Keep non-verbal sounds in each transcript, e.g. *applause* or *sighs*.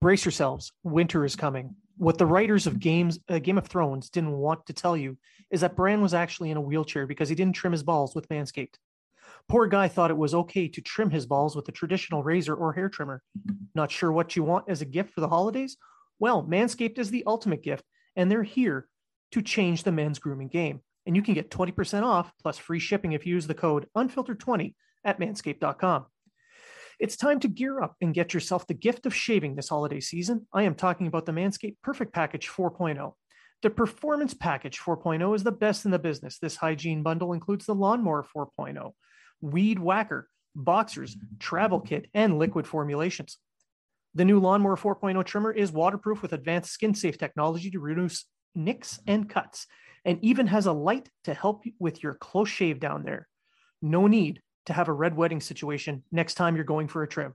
Brace yourselves winter is coming. What the writers of games uh, game of thrones didn't want to tell you is that bran was actually in a wheelchair because he didn't trim his balls with manscaped. Poor guy thought it was okay to trim his balls with a traditional razor or hair trimmer. Not sure what you want as a gift for the holidays? Well manscaped is the ultimate gift and they're here to change the men's grooming game. And you can get 20% off plus free shipping if you use the code unfiltered20 at manscaped.com it's time to gear up and get yourself the gift of shaving this holiday season. I am talking about the Manscaped Perfect Package 4.0. The Performance Package 4.0 is the best in the business. This hygiene bundle includes the Lawnmower 4.0, Weed Whacker, Boxers, Travel Kit, and liquid formulations. The new Lawnmower 4.0 trimmer is waterproof with advanced skin safe technology to reduce nicks and cuts, and even has a light to help with your close shave down there. No need to have a red wedding situation next time you're going for a trim.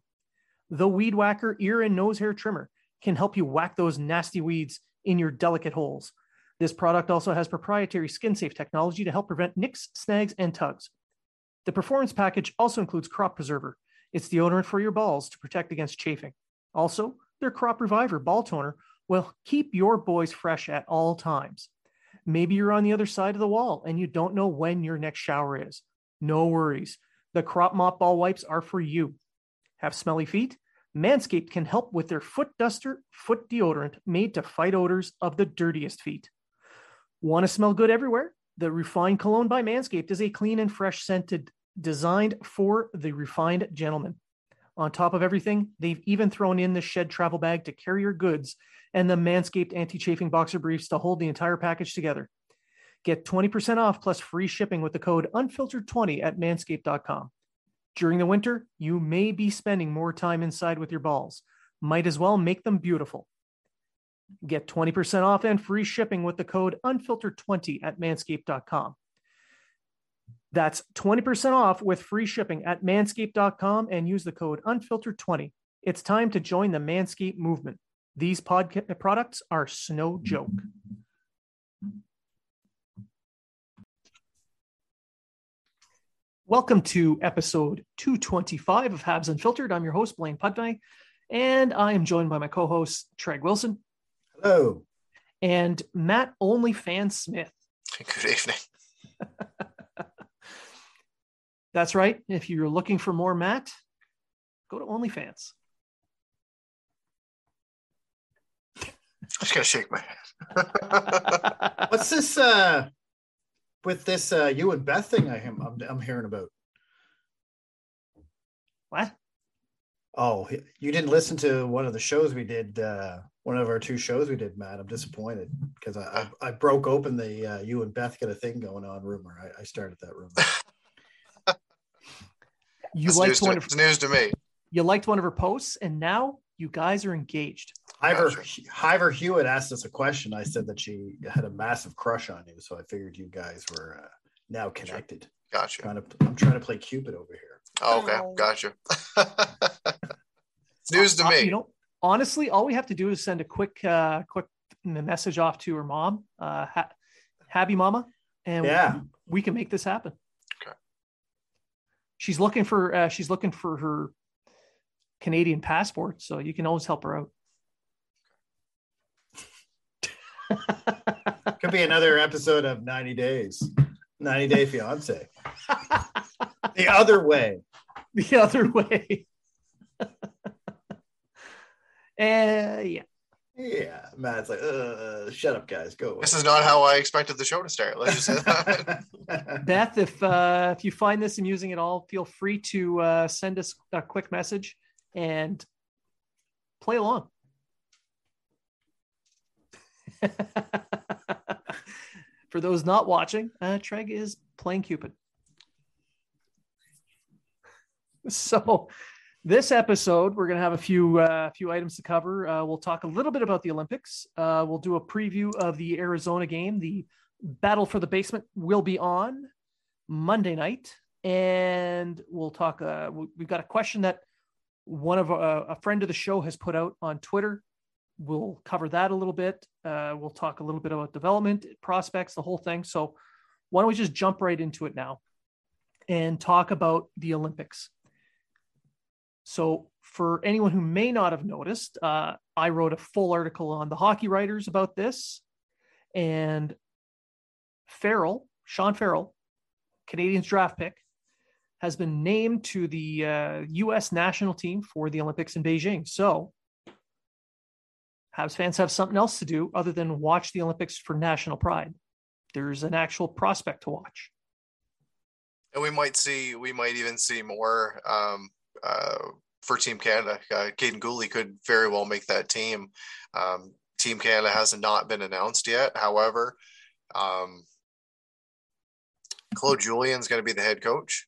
The Weed Whacker ear and nose hair trimmer can help you whack those nasty weeds in your delicate holes. This product also has proprietary skin safe technology to help prevent nicks, snags, and tugs. The performance package also includes Crop Preserver. It's the deodorant for your balls to protect against chafing. Also, their Crop Reviver ball toner will keep your boys fresh at all times. Maybe you're on the other side of the wall and you don't know when your next shower is. No worries. The crop mop ball wipes are for you. Have smelly feet? Manscaped can help with their foot duster foot deodorant made to fight odors of the dirtiest feet. Want to smell good everywhere? The Refined Cologne by Manscaped is a clean and fresh scented designed for the refined gentleman. On top of everything, they've even thrown in the shed travel bag to carry your goods and the Manscaped anti chafing boxer briefs to hold the entire package together. Get 20% off plus free shipping with the code unfiltered20 at manscaped.com. During the winter, you may be spending more time inside with your balls. Might as well make them beautiful. Get 20% off and free shipping with the code unfiltered20 at manscaped.com. That's 20% off with free shipping at manscaped.com and use the code unfiltered20. It's time to join the Manscaped movement. These podca- products are no joke. Welcome to episode 225 of Habs Unfiltered. I'm your host, Blaine Putney, and I am joined by my co host, Treg Wilson. Hello. And Matt Only OnlyFans Smith. *laughs* Good evening. *laughs* That's right. If you're looking for more Matt, go to OnlyFans. I'm just gotta shake my head. What's this? Uh, with this uh, you and Beth thing I am I'm, I'm hearing about. What? Oh, you didn't listen to one of the shows we did. Uh, one of our two shows we did, Matt. I'm disappointed because I, I, I broke open the uh, you and Beth got a thing going on rumor. I, I started that rumor. *laughs* you liked one to, of news to me. You liked one of her posts, and now you guys are engaged. Hiver, Hiver Hewitt asked us a question. I said that she had a massive crush on you, so I figured you guys were uh, now connected. Gotcha. Trying to, I'm trying to play Cupid over here. Oh, okay, gotcha. *laughs* News to uh, me. You know, honestly, all we have to do is send a quick, uh, quick message off to her mom, uh, ha- happy mama, and yeah, we, we, can make this happen. Okay. She's looking for, uh, she's looking for her Canadian passport, so you can always help her out. *laughs* Could be another episode of 90 Days, 90 Day Fiance. the other way. *laughs* The other way. uh, *laughs* yeah. Yeah, Matt's like, uh, shut up, guys. Go away. This is not how I expected the show to start. Let's just say that. Beth, if uh, if you find this amusing at all, feel free to uh, send us a quick message and play along. *laughs* For those not watching, uh, Treg is playing Cupid. *laughs* So, this episode, we're going to have a few uh, few items to cover. Uh, we'll talk a little bit about the Olympics. Uh, we'll do a preview of the Arizona game. The battle for the basement will be on Monday night, and we'll talk. Uh, we've got a question that one of uh, a friend of the show has put out on Twitter. We'll cover that a little bit. Uh, we'll talk a little bit about development prospects, the whole thing. So, why don't we just jump right into it now and talk about the Olympics? So, for anyone who may not have noticed, uh, I wrote a full article on the hockey writers about this. And Farrell, Sean Farrell, Canadiens draft pick, has been named to the uh, U.S. national team for the Olympics in Beijing. So, Habs fans have something else to do other than watch the Olympics for national pride. There's an actual prospect to watch. And we might see, we might even see more um, uh, for Team Canada. Uh, Kaiden Guhle could very well make that team. Um, Team Canada has not been announced yet. However, um, Claude Julien's going to be the head coach,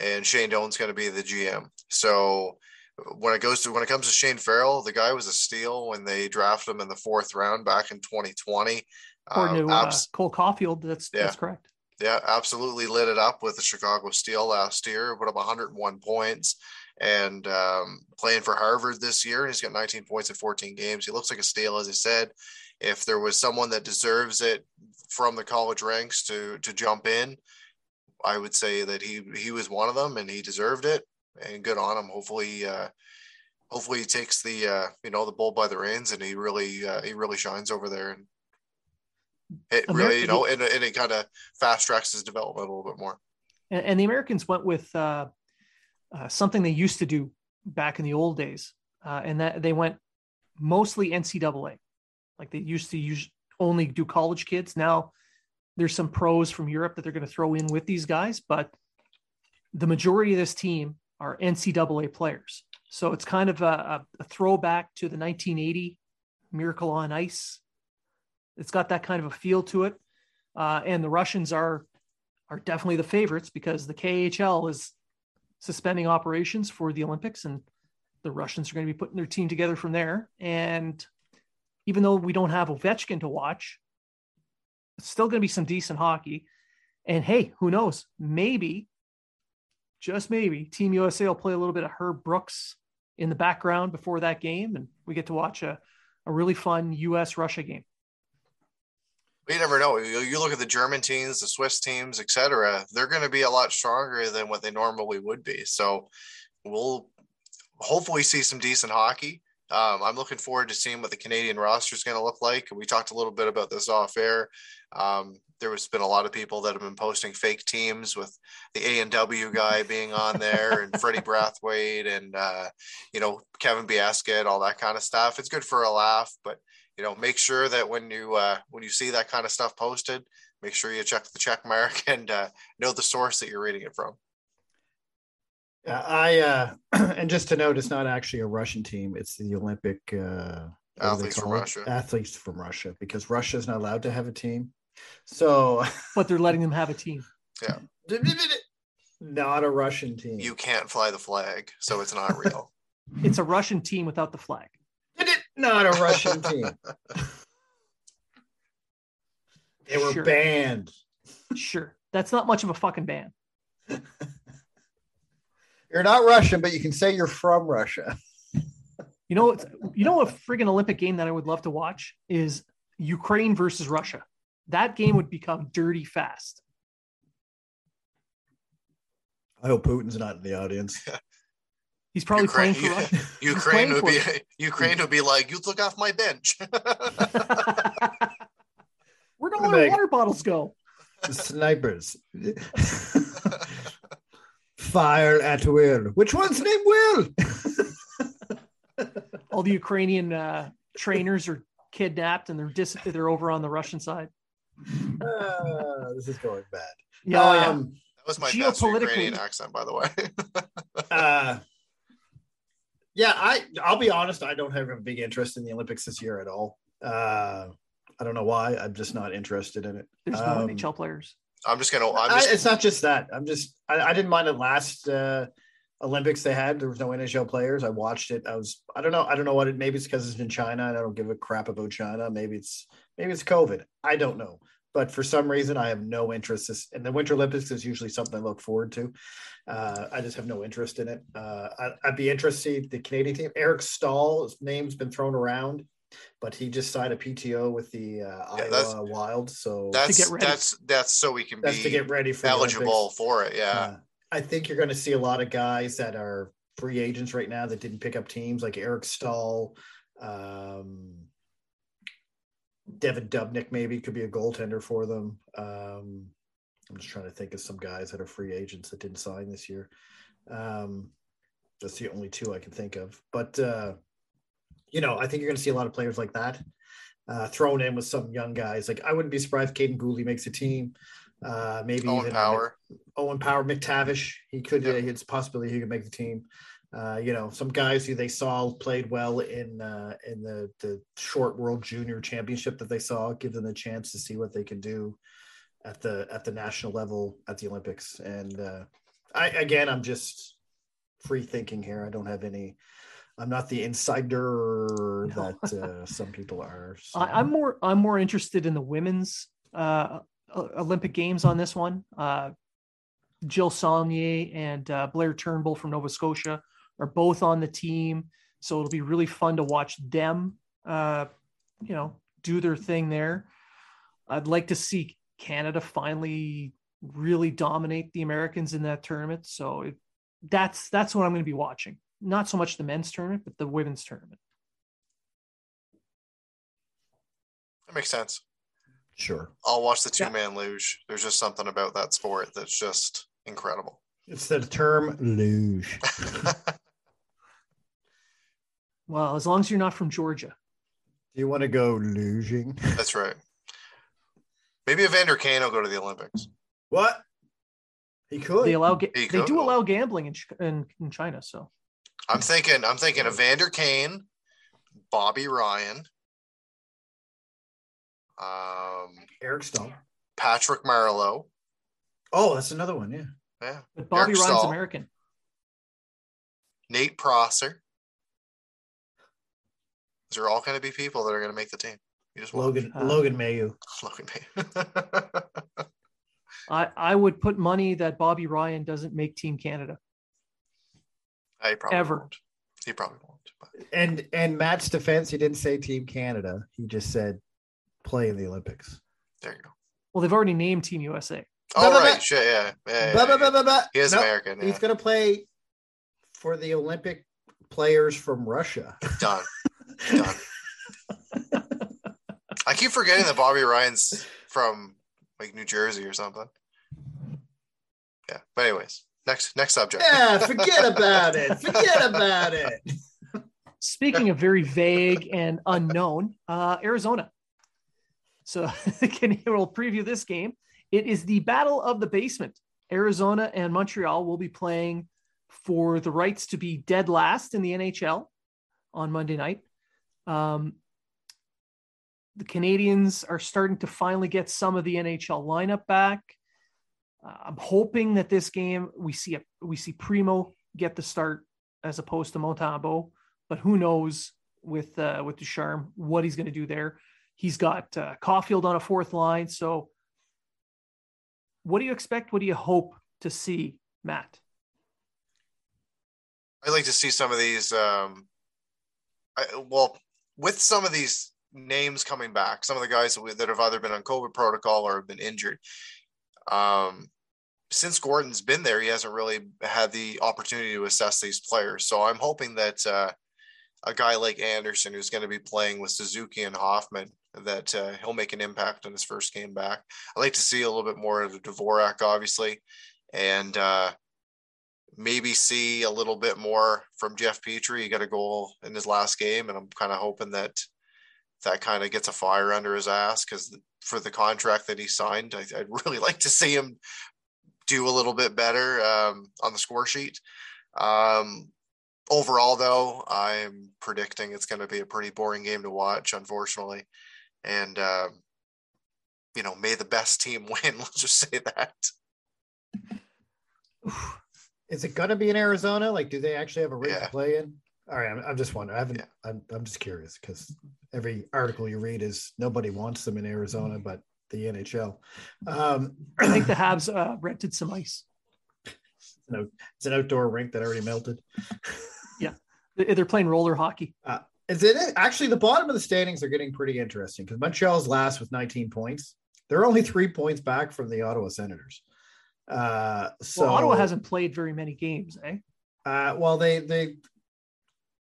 and Shane Doan's going to be the GM. So when it goes to when it comes to Shane Farrell, the guy was a steal when they drafted him in the fourth round back in 2020. Or um, uh, abs- Cole Caufield. That's yeah. that's correct. Yeah, absolutely lit it up with the Chicago Steel last year. Put up 101 points and um, playing for Harvard this year. He's got 19 points in 14 games. He looks like a steal, as I said. If there was someone that deserves it from the college ranks to to jump in, I would say that he he was one of them, and he deserved it. And good on him. Hopefully, uh, hopefully he takes the uh, you know the bull by the reins, and he really uh, he really shines over there. And it really, you know, and, and it kind of fast tracks his development a little bit more. And, and the Americans went with uh, uh, something they used to do back in the old days, uh, and that they went mostly NCAA. Like they used to use only do college kids. Now there's some pros from Europe that they're going to throw in with these guys, but the majority of this team are NCAA players. So it's kind of a, a throwback to the 1980 Miracle on Ice it's got that kind of a feel to it. Uh, and the Russians are are definitely the favorites because the KHL is suspending operations for the Olympics, and the Russians are going to be putting their team together from there. And even though we don't have Ovechkin to watch, still going to be some decent hockey. And hey, who knows? Maybe, just maybe, Team USA will play a little bit of Herb Brooks in the background before that game, and we get to watch a, a really fun US Russia game you never know. You, you look at the German teams, the Swiss teams, etc. They're going to be a lot stronger than what they normally would be. So we'll hopefully see some decent hockey. Um, I'm looking forward to seeing what the Canadian roster is going to look like. We talked a little bit about this off air. Um, there has been a lot of people that have been posting fake teams with the A and W guy being on there and *laughs* Freddie Brathwaite and uh, you know Kevin Bieksa, all that kind of stuff. It's good for a laugh, but you know, make sure that when you uh, when you see that kind of stuff posted, make sure you check the check mark *laughs* and uh, know the source that you're reading it from. Yeah, I uh, *clears throat* and just to note, it's not actually a Russian team; it's the Olympic uh, athletes from Russia. Athletes from Russia, because Russia is not allowed to have a team. So, *laughs* but they're letting them have a team. Yeah, *laughs* not a Russian team. You can't fly the flag, so it's not real. *laughs* it's a Russian team without the flag not a Russian team. They were sure. banned. Sure. That's not much of a fucking ban. You're not Russian, but you can say you're from Russia. you know, you know, a friggin' Olympic game that I would love to watch is Ukraine versus Russia. That game would become dirty fast. I hope Putin's not in the audience. *laughs* He's probably Ukraine, playing for Russia. Ukraine would be playing *laughs* Ukraine would be like, you took off my bench. *laughs* Where'd all Where'd our water bottles go? Snipers. Fire at will. Which one's name Will? *laughs* All the Ukrainian uh, trainers are kidnapped and they're dis- they're over on the Russian side. Ah, this is going bad. Yeah, oh, yeah. Um, That was my best Ukrainian accent, by the way. *laughs* uh, yeah, I I'll be honest, I don't have a big interest in the Olympics this year at all. Uh, I don't know why. I'm just not interested in it. There's no Um, NHL players. I'm just gonna. I'm I, it's not just that. I'm just I, I didn't mind the last uh, Olympics they had. There was no NHL players. I watched it. I was I don't know. I don't know what it. Maybe it's because it's in China and I don't give a crap about China. Maybe it's maybe it's COVID. I don't know. But for some reason, I have no interest. This, and the Winter Olympics is usually something I look forward to. Uh, I just have no interest in it. Uh, I, I'd be interested. The Canadian team, Eric Staal, his name's been thrown around, but he just signed a PTO with the uh, Yeah, Iowa Wild. So That's get ready. that's that's so we can that's be to get ready for the eligible for it. Yeah. Uh, I think you're going to see a lot of guys that are free agents right now that didn't pick up teams like Eric Staal, um, Devan Dubnyk maybe could be a goaltender for them. Um, I'm just trying to think of some guys that are free agents that didn't sign this year. Um, that's the only two I can think of. But uh, you know, I think you're going to see a lot of players like that uh, thrown in with some young guys. Like I wouldn't be surprised if Kaiden Guhle makes a team. Uh, maybe Owen even Power. Owen Power, McTavish. He could. Yep. Uh, it's a possibility he could make the team. Uh, you know, some guys who they saw played well in uh, in the the short World Junior Championship that they saw. Give them the chance to see what they can do at the at the national level at the Olympics. And uh, I again, I'm just free thinking here. I don't have any. I'm not the insider *laughs* No. that uh, some people are. so- I, I'm more I'm more interested in the women's uh, Olympic Games on this one. Uh, Jill Saulnier and uh, Blayre Turnbull from Nova Scotia are both on the team, so it'll be really fun to watch them. Uh, you know, do their thing there. I'd like to see Canada finally really dominate the Americans in that tournament. So it, that's that's what I'm going to be watching. Not so much the men's tournament, but the women's tournament. That makes sense. sure. I'll watch the Yeah. two man luge. There's just something about that sport that's just incredible. It's the term luge. *laughs* Well, as long as you're not from Georgia. Do you want to go luging? That's right. Maybe Evander Kane will go to the Olympics. What? He could. they allow ga- He they do allow gambling in, in in China. So I'm thinking. I'm thinking Evander Kane, Bobby Ryan, um, Eric Staal. Patrick Marleau. Oh, that's another one. Yeah. Yeah, but Bobby Eric Ryan's Staal. American. Nate Prosser. These are all going to be people that are going to make the team. You just. Logan Uh, Logan Mailloux. *laughs* Logan May. *laughs* I I would put money that Bobby Ryan doesn't make Team Canada. I probably Ever. won't. He probably won't. But And and Matt's defense, he didn't say Team Canada. He just said play in the Olympics. there you go. Well, they've already named Team USA. Oh Blah, blah, right, blah. shit, yeah, yeah, yeah, Blah, blah, yeah. He is Nope. American. Yeah. He's gonna play for the Olympic players from Russia. Done. *laughs* Done. I keep forgetting that Bobby Ryan's from like New Jersey or something. Yeah. But anyways, next next subject. yeah, forget *laughs* about it. Forget about it. Speaking of very vague and unknown, uh, Arizona. So *laughs* can we'll preview this game. It is the battle of the basement. Arizona and Montreal will be playing for the rights to be dead last in the NHL on Monday night. Um, the Canadiens are starting to finally get some of the NHL lineup back. Uh, I'm hoping that this game we see a, we see Primeau get the start as opposed to Montembeault, but who knows with uh, with Ducharme what he's going to do there. He's got uh, Caufield on a fourth line, so what do you expect? What do you hope to see, Matt? I'd like to see some of these. Um, I, well, with some of these names coming back, some of the guys that, we, that have either been on COVID protocol or have been injured. Um, since Gorton's been there, he hasn't really had the opportunity to assess these players. So I'm hoping that uh, a guy like Anderson, who's going to be playing with Suzuki and Hoffman, that uh, he'll make an impact on his first game back. I'd like to see a little bit more of Dvorak, obviously, and uh, maybe see a little bit more from Jeff Petry. He got a goal in his last game, and I'm kind of hoping that that kind of gets a fire under his ass because for the contract that he signed, I, would *laughs* really like to see him do a little bit better um, on the score sheet. Um, overall, though, I'm predicting it's going to be a pretty boring game to watch, unfortunately. And, uh, you know, may the best team *laughs* win. Let's just say that. *sighs* Is it going to be in Arizona? Like, do they actually have a rig Yeah. to play in? All right, I'm, I'm just wondering. I haven't. Yeah. I'm, I'm just curious because every article you read is nobody wants them in Arizona, but the NHL. Um, I think the Habs uh, rented some ice. no, it's an outdoor rink that already melted. *laughs* yeah, They're playing roller hockey. Is it actually the bottom of the standings are getting pretty interesting because Montreal's last with 19 points. They're only three points back from the Ottawa Senators. Uh, so well, Ottawa hasn't played very many games, eh? Uh, well, they they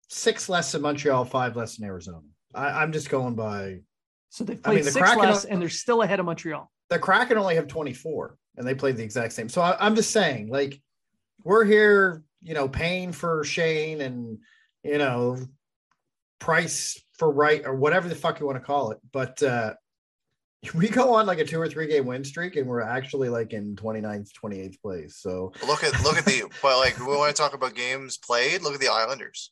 six less than Montreal, five less than Arizona. I, I'm just going by So they've I played mean, the six Kraken less, and they're still ahead of Montreal. the Kraken only have 24 and they played the exact same. So I, I'm just saying, like, we're here, you know, paying for Shane and, you know, price for Wright or whatever the fuck you want to call it. But uh, *laughs* we go on like a two or three game win streak and we're actually like in 29th, 28th place. So Look at look at the *laughs* but like we want to talk about games played. Look at the Islanders.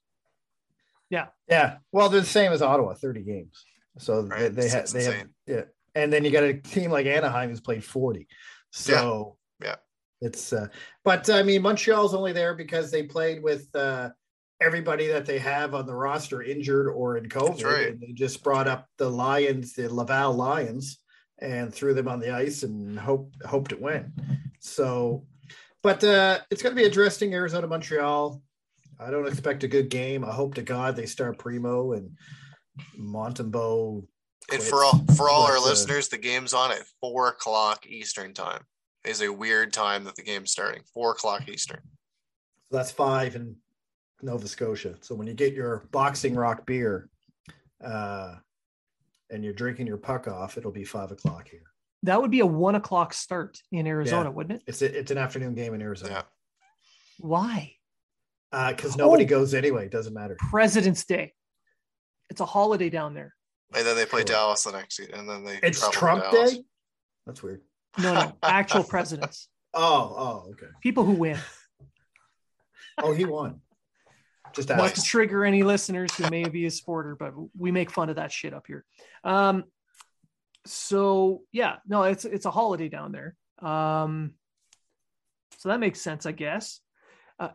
Yeah yeah, well, they're the same as Ottawa, 30 games. So they, Right. they It's- have, they have, yeah. And then you got a team like Anaheim who's played 40. So Yeah. it's, uh, but I mean, Montreal's only there because they played with, uh, everybody that they have on the roster injured or in COVID. right. And they just brought up the Lions, the Laval Lions, and threw them on the ice and hope hoped it went. So, but uh, it's going to be interesting. Arizona, Montreal. I don't expect a good game. I hope to God they start Primeau and Montembeault. And for all for all our uh, listeners, the game's on at four o'clock Eastern time. Is a weird time that the game's starting. Four o'clock Eastern. So that's five in Nova Scotia. So when you get your boxing rock beer, uh, and you're drinking your puck off, it'll be five o'clock here. That would be a one o'clock start in Arizona, wouldn't it? It's a, it's an afternoon game in Arizona. Yeah. Why? because nobody Oh. goes anyway. It doesn't matter. President's Day. It's a holiday down there. And then they play Sure. Dallas the next and then they It's Trump Day. That's weird. No, no, *laughs* actual presidents, Oh, oh, okay. people who win. *laughs* Oh, he won. Just Not to trigger any listeners who may be a sporter, but we make fun of that shit up here. Um, so yeah, no, it's it's a holiday down there. Um, so that makes sense, I guess. Uh,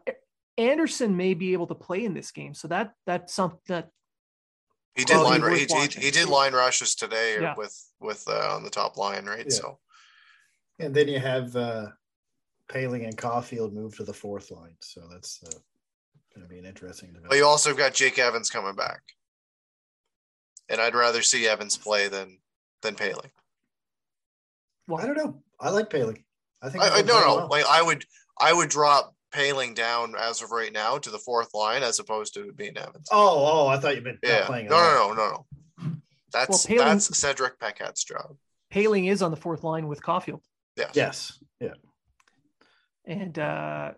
Anderson may be able to play in this game, so that that's something that He did Well, line it'd he, he, he did line rushes today Yeah. with with uh, on the top line, right? Yeah. So And then you have uh, Poehling and Caufield move to the fourth line. So that's uh, going to be an interesting Development. but you also got Jake Evans coming back. And I'd rather see Evans play than than Poehling. well, I don't know. I like Poehling. I think I, I he's no no well. like I would I would drop Poehling down as of right now to the fourth line as opposed to being Evans. Oh, oh, I thought you meant not yeah. playing. No, no, no, no, no. That's Poehling- that's Cedric Paquette's job. Poehling is on the fourth line with Caufield, Yes. Yes. Yeah. and uh,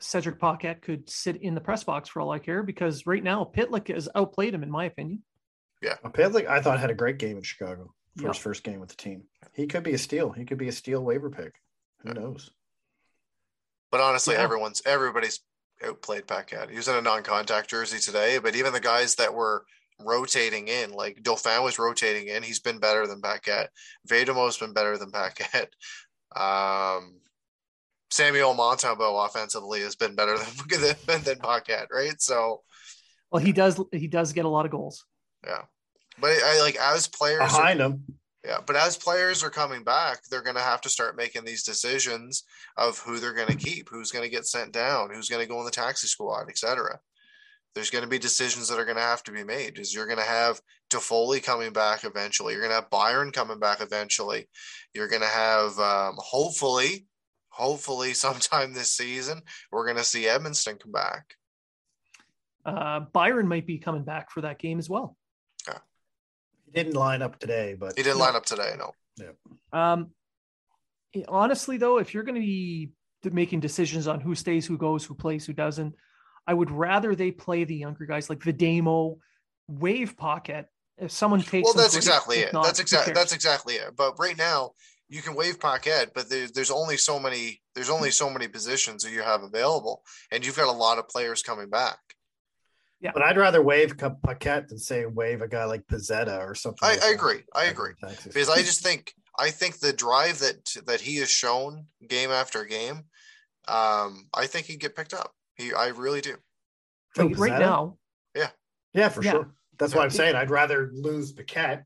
Cedric Paquette could sit in the press box for all I care because right now Pitlick has outplayed him, in my opinion. Well, Poehling, I thought had a great game in Chicago for Yeah. his first game with the team. He could be a steal. He could be a steal waiver pick. Who Yeah. knows? But honestly, Yeah. everyone's everybody's outplayed Paquette. He was in a non-contact jersey today, but even the guys that were rotating in, like Dauphin was rotating in, he's been better than Paquette. Vejdemo's been better than Paquette. Um, Samuel Montembeault offensively has been better *laughs* than than, than Paquette, right? So Well, he does he does get a lot of goals. yeah. But I like as players are Behind him. Yeah, but as players are coming back, they're going to have to start making these decisions of who they're going to keep, who's going to get sent down, who's going to go in the taxi squad, etc. There's going to be decisions that are going to have to be made. Is you're going to have Toffoli coming back eventually. You're going to have Byron coming back eventually. You're going to have, um, hopefully, hopefully *laughs* sometime this season we're going to see Edmundson come back. Uh, Byron might be coming back for that game as well. He didn't line up today, but He didn't line up today, no. Yeah. Um, eh, honestly, though, if you're going to be making decisions on who stays, who goes, who plays, who doesn't, I would rather they play the younger guys like Vejdemo, Waive Paquette. If someone takes, Well, that's exactly it. not, that's exactly that's exactly it. But right now, you can waive Paquette, but there, there's only so many there's only so many positions that you have available, and you've got a lot of players coming back. But I'd rather waive Paquette than say waive a guy like Pezzetta or something. I, like I that. agree. I agree. Texas. because I just think I think the drive that that he has shown game after game, um, I think he'd get picked up. He, I really do. Who, Like, right now, yeah, Yeah, for Yeah. sure. That's what I'm saying. I'd rather lose Paquette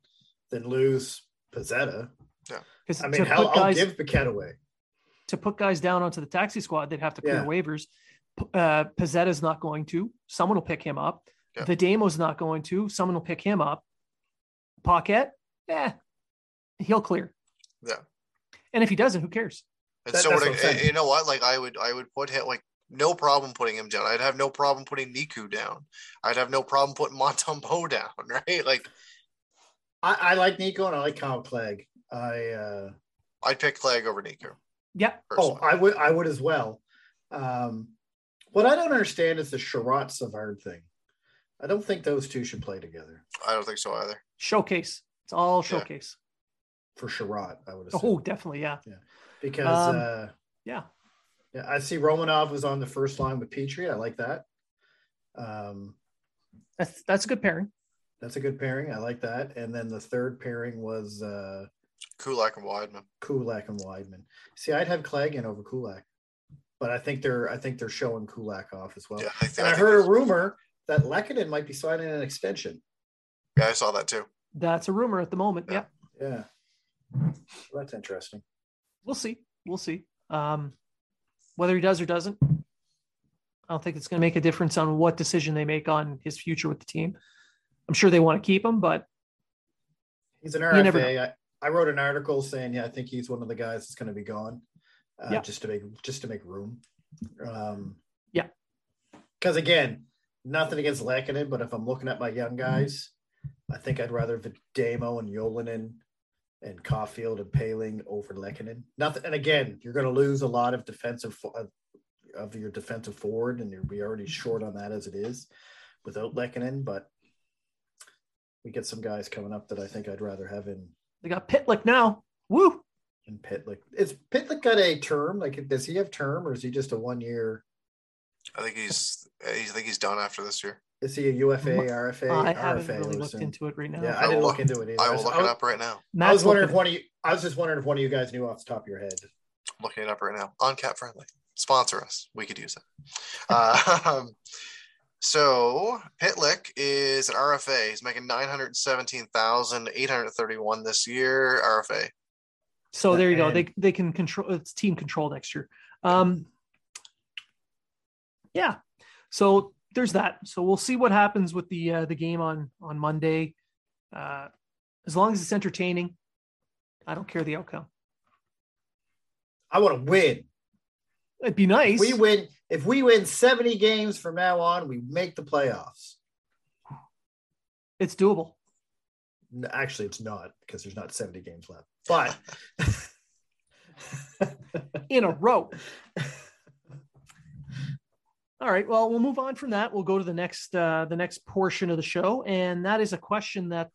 than lose Pezzetta. Yeah. I mean, hell, put I'll give Paquette away. to put guys down onto the taxi squad, they'd have to clear Yeah. waivers. P- Uh, Pezzetta's not going to. Someone will pick him up. Yeah. The Damo's not going to. Someone will pick him up. Paquette, eh, he'll clear. Yeah. And if he doesn't, who cares? And That- so, what what I'm I, saying. you know what? Like, I would, I would put him like no problem putting him down. I'd have no problem putting Niku down. I'd have no problem putting Montembeault *laughs* down. Right? Like, I, I like Niku and I like Kyle Clague. I uh, I'd pick Clague over Niku. Yeah. oh, I would I would as well. Um, what I don't understand is the Chiarot Savard thing. I don't think those two should play together I don't think so either. Showcase. It's all Yeah. showcase. for Chiarot. I would assume Oh, definitely. Yeah. Yeah. Because um, uh, Yeah. yeah, I see Romanov was on the first line with Petry. I like that. Um, That's that's a good pairing. that's a good pairing. I like that. And then the third pairing was uh, Kulak and Wideman. Kulak and Wideman. See, I'd have Clague in over Kulak, but I think they're I think they're showing Kulak off as well. Yeah, I, th- And I I heard a rumor that Lehkonen might be signing an extension. Yeah, I saw that too. That's a rumor at the moment. Yeah. Yeah. Yeah, Well, that's interesting. We'll see. We'll see. Um, whether he does or doesn't, I don't think it's going to make a difference on what decision they make on his future with the team. I'm sure they want to keep him, but He's an You RFA. I, I wrote an article saying, yeah, I think he's one of the guys that's going to be gone, uh, Yeah. just to make just to make room. Um, Yeah. Because again, nothing against Lehkonen, but if I'm looking at my young Mm-hmm. guys, I think I'd rather Damo and Ylönen and Caufield and Poehling over Lehkonen. Nothing. And again, you're going to lose a lot of defensive of, your defensive forward, and you're be already short on that as it is without Lehkonen. But we get some guys coming up that I think I'd rather have in they got Pitlick now. Woo! In Pitlick. Is Pitlick got a term? Like, does he have term, or is he just a one year? I think he's, I think he's done after this year. Is he a UFA, RFA? I haven't RFA, really would looked into it right now. Yeah, I I didn't will look into it either. I was, will look I it up right now. I was wondering if one of you. I was just wondering if one of you guys knew off the top of your head. I'm looking it up right now. On Cap Friendly. Sponsor us. We could use it. Uh, *laughs* um, so Pitlick is an RFA. He's making nine hundred seventeen thousand eight hundred thirty-one this year. RFA. So there you go. They they can control it's team control next year. Um yeah. So there's that. So we'll see what happens with the uh, the game on on Monday. Uh as long as it's entertaining, I don't care the outcome. I want to win. It'd be nice. If we win. If we win seventy games from now on, we make the playoffs. It's doable. Actually, it's not because there's not seventy games left. But in a row. All right. Well, we'll move on from that. We'll go to the next uh, the next portion of the show, and that is a question that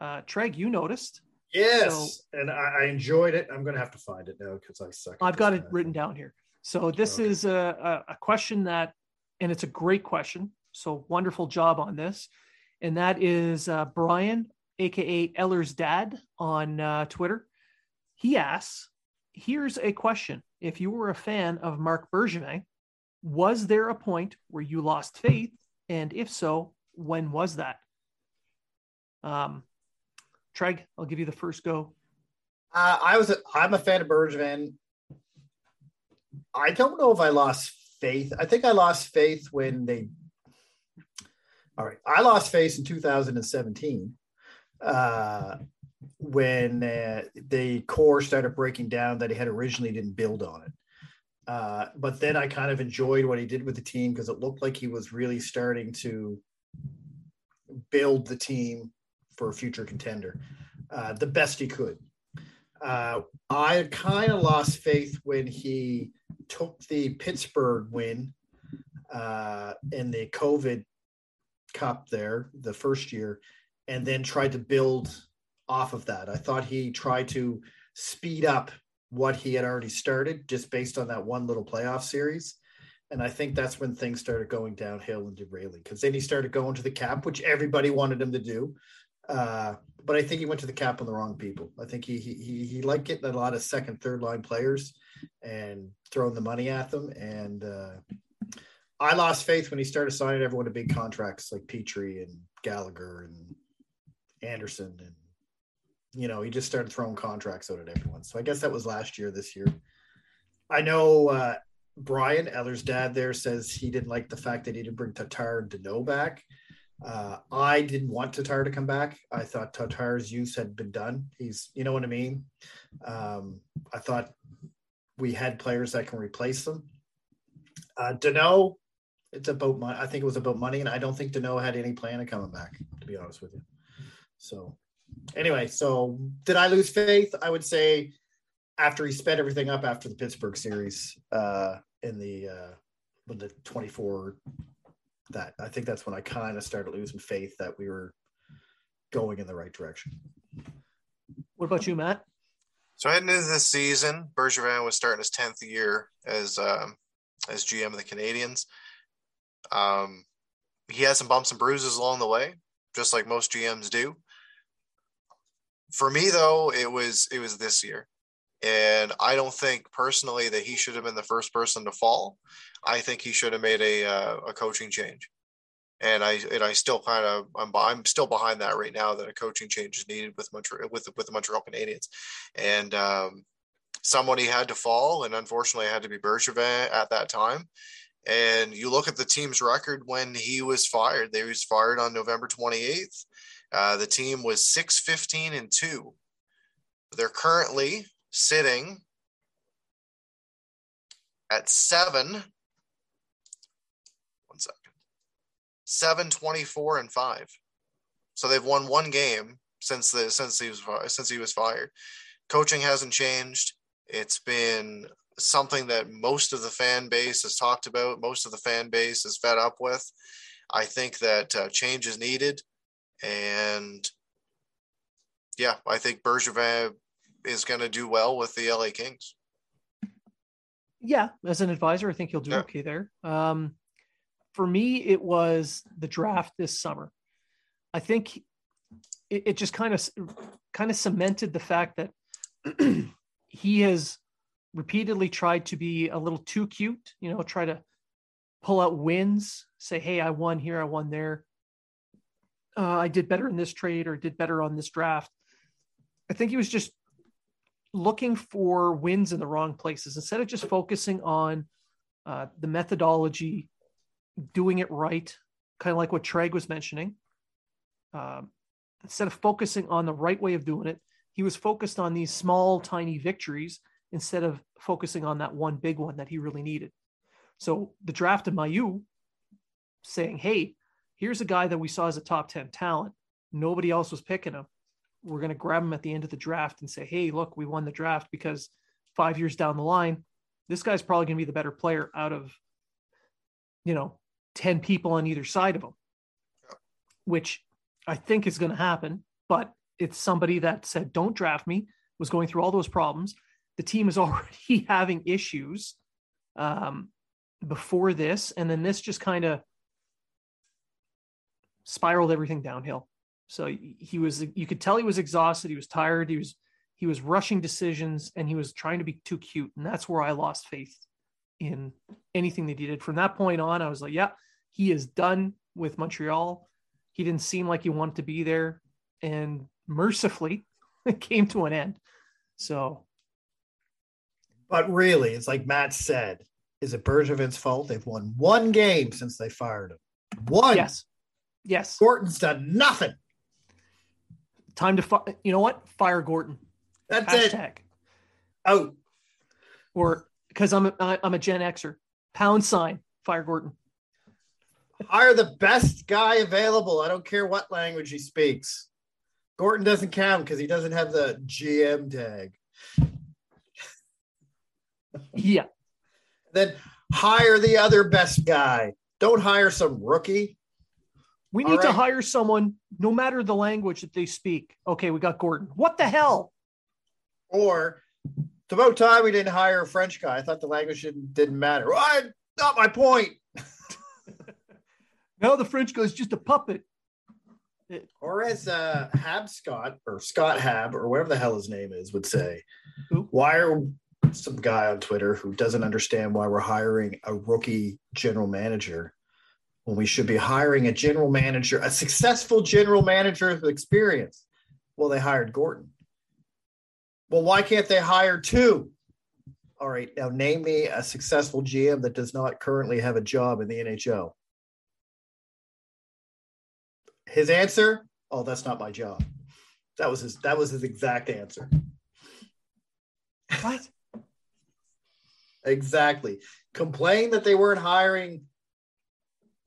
uh, Treg you noticed. yes, and I, I enjoyed it. I'm going to have to find it now because I suck. I've got it written down here. So this Okay. is a, a, a question that, and it's a great question. So wonderful job on this, and that is uh, Brian, aka Eller's dad, on uh, Twitter. He asks, "Here's a question: If you were a fan of Marc Bergevin, was there a point where you lost faith, and if so, when was that?" Um, Treg, I'll give you the first go. Uh, I was. I'm a fan of Bergevin. I don't know if I lost faith. I think I lost faith when they. All right, I lost faith in 2017 uh, when uh, the core started breaking down that he had originally didn't build on it. Uh, but then I kind of enjoyed what he did with the team because it looked like he was really starting to build the team for a future contender uh, the best he could. Uh, I kind of lost faith when he took the Pittsburgh win uh, in the COVID Cup there the first year, and then tried to build off of that. I thought he tried to speed up what he had already started just based on that one little playoff series. And I think that's when things started going downhill and derailing because then he started going to the cap, which everybody wanted him to do. Uh, but I think he went to the cap on the wrong people. I think he he he, liked getting a lot of second, third line players and throwing the money at them. And uh, I lost faith when he started signing everyone to big contracts like Petry and Gallagher and Anderson and you know he just started throwing contracts out at everyone. So I guess that was last year. This year, I know uh, Brian Eller's dad there says he didn't like the fact that he didn't bring Tatar and Danault back. Uh, I didn't want Tatar to come back. I thought Tatar's use had been done. He's, you know what I mean? Um, I thought we had players that can replace them. Uh, Danault, it's about money. I think it was about money, and I don't think Danault had any plan of coming back, to be honest with you. So, anyway, so did I lose faith? I would say after he sped everything up after the Pittsburgh series uh, in the uh, when the 24 that I think that's when I kind of started losing faith that we were going in the right direction. What about you, Matt? So heading into this season, Bergevin was starting his tenth year as um, as GM of the Canadiens. Um, he had some bumps and bruises along the way, just like most GMs do. For me, though, it was it was this year, and I don't think personally that he should have been the first person to fall. I think he should have made a uh, a coaching change, and I and I still kind of I'm I'm still behind that right now that a coaching change is needed with Montreal with with the Montreal Canadiens, and um, somebody had to fall, and unfortunately, it had to be Bergevin at that time. And you look at the team's record when he was fired. They was fired on November 28th. Uh, the team was 6 15 and 2. They're currently sitting at seven seven twenty four and five. So they've won one game since the since he was since he was fired. Coaching hasn't changed. It's been something that most of the fan base has talked about. Most of the fan base is fed up with. I think that uh, change is needed, and yeah, I think Bergevin is going to do well with the LA Kings. Yeah, as an advisor, I think he'll do yeah. okay there. Um, for me, it was the draft this summer. I think it, it just kind of kind of cemented the fact that *clears throat* he has repeatedly tried to be a little too cute, you know, try to pull out wins, say, "Hey, I won here, I won there. Uh, I did better in this trade or did better on this draft." I think he was just looking for wins in the wrong places instead of just focusing on uh, the methodology doing it right, kind of like what Treg was mentioning. Um, instead of focusing on the right way of doing it, he was focused on these small, tiny victories instead of focusing on that one big one that he really needed. So the draft of Mailloux saying, hey, here's a guy that we saw as a top 10 talent. Nobody else was picking him. We're going to grab him at the end of the draft and say, hey, look, we won the draft because five years down the line, this guy's probably going to be the better player out of, you know, 10 people on either side of him, which I think is going to happen. But it's somebody that said, don't draft me, was going through all those problems. The team is *laughs* already having issues um, before this. And then this just kind of spiraled everything downhill. So he was, you could tell he was exhausted. He was tired. He was, he was rushing decisions and he was trying to be too cute. And that's where I lost faith in anything that he did. From that point on, I was like, yeah, he is done with Montreal. He didn't seem like he wanted to be there. And mercifully, *laughs* it came to an end. So. But really, it's like Matt said, is it Bergevin's fault? They've won one game since they fired him. One. Yes. Yes. Gorton's done nothing. Time to, fi- you know what? Fire Gorton. That's Hashtag. it. Oh. Or because I'm a, I'm a Gen Xer. Pound sign, fire Gorton. Hire the best guy available. I don't care what language he speaks. Gorton doesn't count because he doesn't have the GM tag. Yeah. Then hire the other best guy. Don't hire some rookie. We need to hire someone, no matter the language that they speak. Okay, we got Gorton. What the hell? Or it's about time we didn't hire a French guy. I thought the language didn't, didn't matter. Why? Not my point. *laughs* Now the French guy's just a puppet. Or as uh, Hab Scott or Scott Hab or whatever the hell his name is would say, why are some guy on Twitter who doesn't understand why we're hiring a rookie general manager when we should be hiring a general manager, a successful general manager with experience? Well, they hired Gorton. Well, why can't they hire two? All right, now name me a successful GM that does not currently have a job in the NHL. His answer, "Oh, that's not my job." That was his. That was his exact answer. What? *laughs* Exactly. Complain that they weren't hiring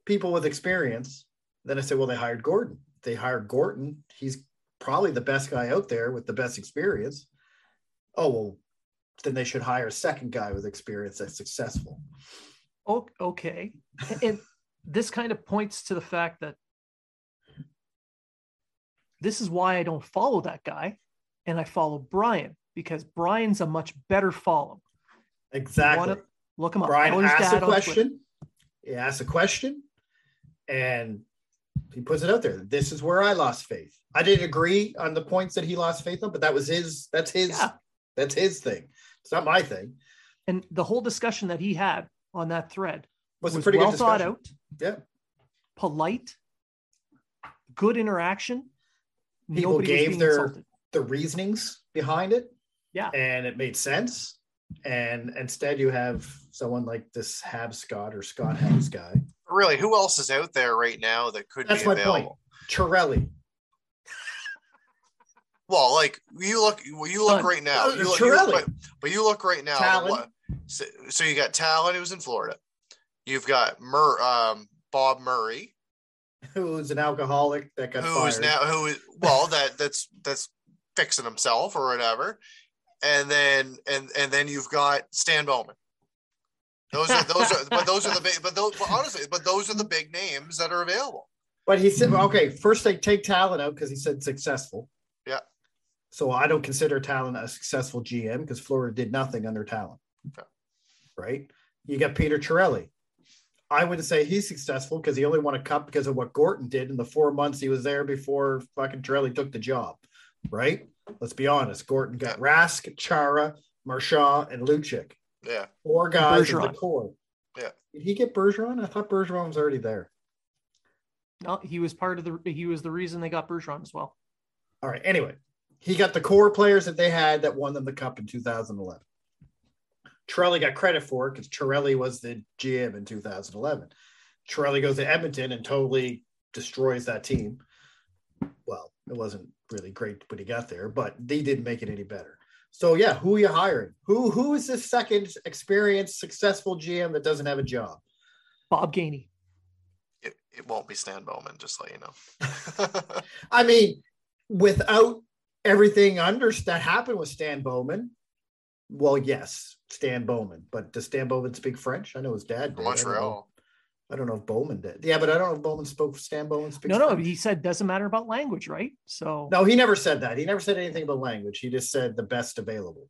people with experience. Then I said, "Well, they hired Gorton. They hired Gorton. He's probably the best guy out there with the best experience." Oh well, then they should hire a second guy with experience that's successful. Okay. And this kind of points to the fact that this is why I don't follow that guy and I follow Brian because Brian's a much better follow. Exactly. Look him up. Brian asks a question. He asks a question, and he puts it out there. This is where I lost faith. I didn't agree on the points that he lost faith on, but that was his. That's his. Yeah. That's his thing. It's not my thing. And the whole discussion that he had on that thread Was, was a pretty well good thought discussion. out, Yeah. polite, good interaction. People Nobody gave their- insulted. The reasonings behind it, Yeah. and it made sense. And instead, you have someone like this Hab Scott or Scott Habs guy, Really, who else is out there right now that could That's be my available? point. Chiarelli. Well, like you look, well, you look Done. right now. You look, you look- Chiarelli. but, but you look right now. Tallon. what- So, so you got Tallon, who's in Florida. You've got Mur, um, Bob Murray, who's an alcoholic that got who's fired. now who is well that that's that's fixing himself or whatever, and then and and then you've got Stan Bowman. Those are those are but those are the big but those but honestly but those are the big names that are available. But he said, okay, first they take talent out because he said successful. Yeah. So I don't consider talent a successful GM because Florida did nothing under Tallon. Okay. Right. You got Peter Chiarelli. I wouldn't say he's successful because he only won a cup because of what Gorton did in the four months he was there before fucking Chiarelli took the job. Right. Let's be honest. Gorton got Rask, Chara, Marchand, and Lucic. Yeah, Four guys in the core. Yeah. Did he get Bergeron? I thought Bergeron was already there. No, he was part of the. He was the reason they got Bergeron as well. All right. Anyway, he got the core players that they had that won them the cup in 2011. Chiarelli got credit for it because Chiarelli was the GM in 2011. Chiarelli goes to Edmonton and totally destroys that team. Well, it wasn't really great when he got there, but they didn't make it any better. So yeah, who are you hiring? Who who is the second experienced, successful GM that doesn't have a job? Bob Gainey. it, it won't be Stan Bowman. Just let you know. *laughs* I mean, without everything under that happened with Stan Bowman, well, yes, Stan Bowman. But does Stan Bowman speak French? I know his dad did. I don't know- Montreal. I don't know if Bowman did. Yeah, but I don't know if Bowman spoke. Stan Bowman speaks. No, no, French. he said doesn't matter about language, right? So no, he never said that. He never said anything about language. He just said the best available.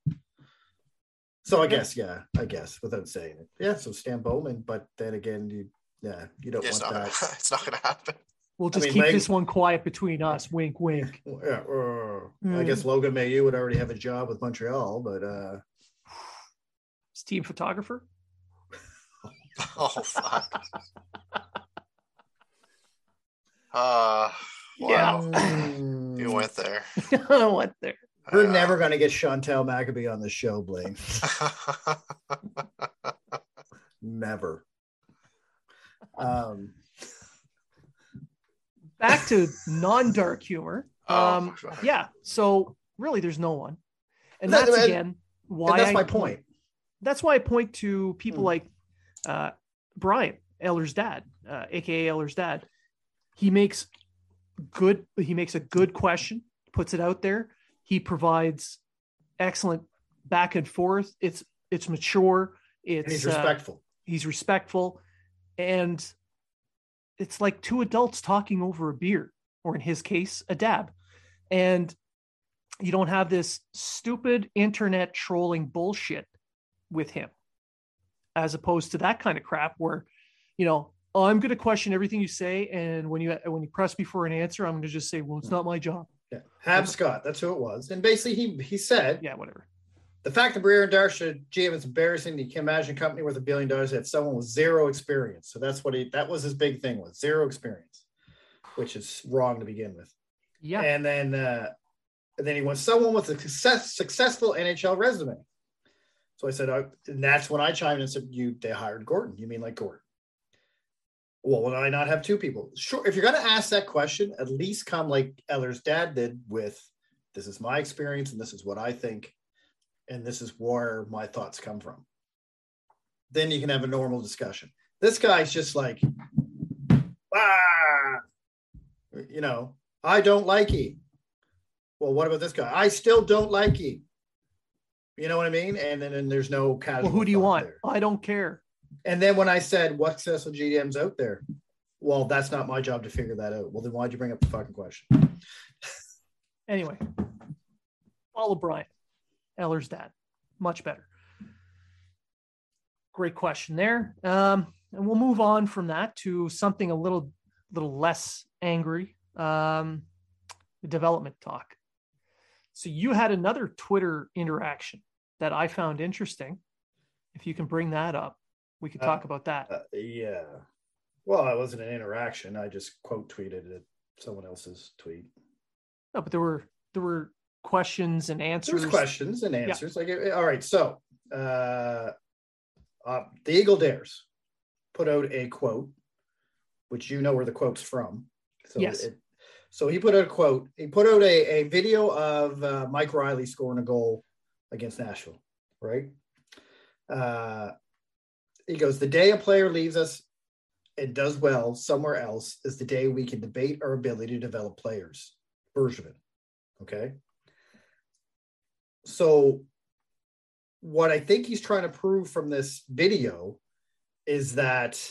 So I guess, yeah, I guess without saying it, yeah. So Stan Bowman, but then again, you, yeah, you don't It's want not. that. *laughs* It's not going to happen. we'll just mean, keep lang- this one quiet between us. Wink, wink. *laughs* Yeah, uh, I Mm. guess Logan Mailloux would already have a job with Montreal, but uh It's team photographer. *laughs* Oh fuck. Uh, Yeah. wow. Mm, You went there. *laughs* what there? We're Uh, never going to get Chantal Machabée on the show, Blaine. *laughs* Never. Um, Back to non-dark humor. Oh, Um, fuck. yeah. So really, there's no one, and that's again why and that's I- my point. that's why I point to people Hmm. like uh, Brian Eller's dad, uh, aka Eller's dad. He makes good. He makes a good question, puts it out there. He provides excellent back and forth. It's it's mature. It's And he's uh, respectful. he's respectful, and it's like two adults talking over a beer, or in his case, a dab, and you don't have this stupid internet trolling bullshit with him, as opposed to that kind of crap where, you know, oh, I'm going to question everything you say, and when you when you press me for an answer, I'm going to just say, well, it's not my job. Yeah. Hab Scott, that's who it was. And basically, he he said Yeah, whatever. the fact that Breer and Darsha GM is embarrassing. You can imagine a company worth a billion dollars that someone with zero experience. So that's what he that was his big thing was zero experience, which is wrong to begin with. Yeah, And then uh, and then he wants someone with a success, successful NHL resume. So I said, uh, and that's when I chimed in and said, "You they hired Gorton. You mean like Gorton?" Well, would I not have two people? Sure. If you're going to ask that question, at least come like Eller's dad did with, "This is my experience, and this is what I think, and this is where my thoughts come from." Then you can have a normal discussion. This guy's just like, ah, you know, I don't like you. Well, what about this guy? I still don't like you. You know what I mean? And then and there's no casual. well, who do you want? there. I don't care. And then when I said what successful GDM's out there, well, that's not my job to figure that out. Well, then why'd you bring up the fucking question? *laughs* Anyway, follow Brian Eller's dad. Much better. Great question there. Um, and we'll move on from that to something a little, little less angry. Um, development talk. So you had another Twitter interaction that I found interesting. If you can bring that up, we could Uh, talk about that. Uh, yeah. Well, it wasn't an interaction. I just quote tweeted someone else's tweet. No, but there were there were questions and There answers. questions and answers. Like, uh, all right, so uh, uh, the Eagle Dares put out a quote, which you know where the quote's from. So Yes. It, so he put out a quote. He put out a, a video of uh, Mike Reilly scoring a goal against Nashville, right? Uh, he goes, "The day a player leaves us and does well somewhere else is the day we can debate our ability to develop players." Bergevin, okay. So, what I think he's trying to prove from this video is that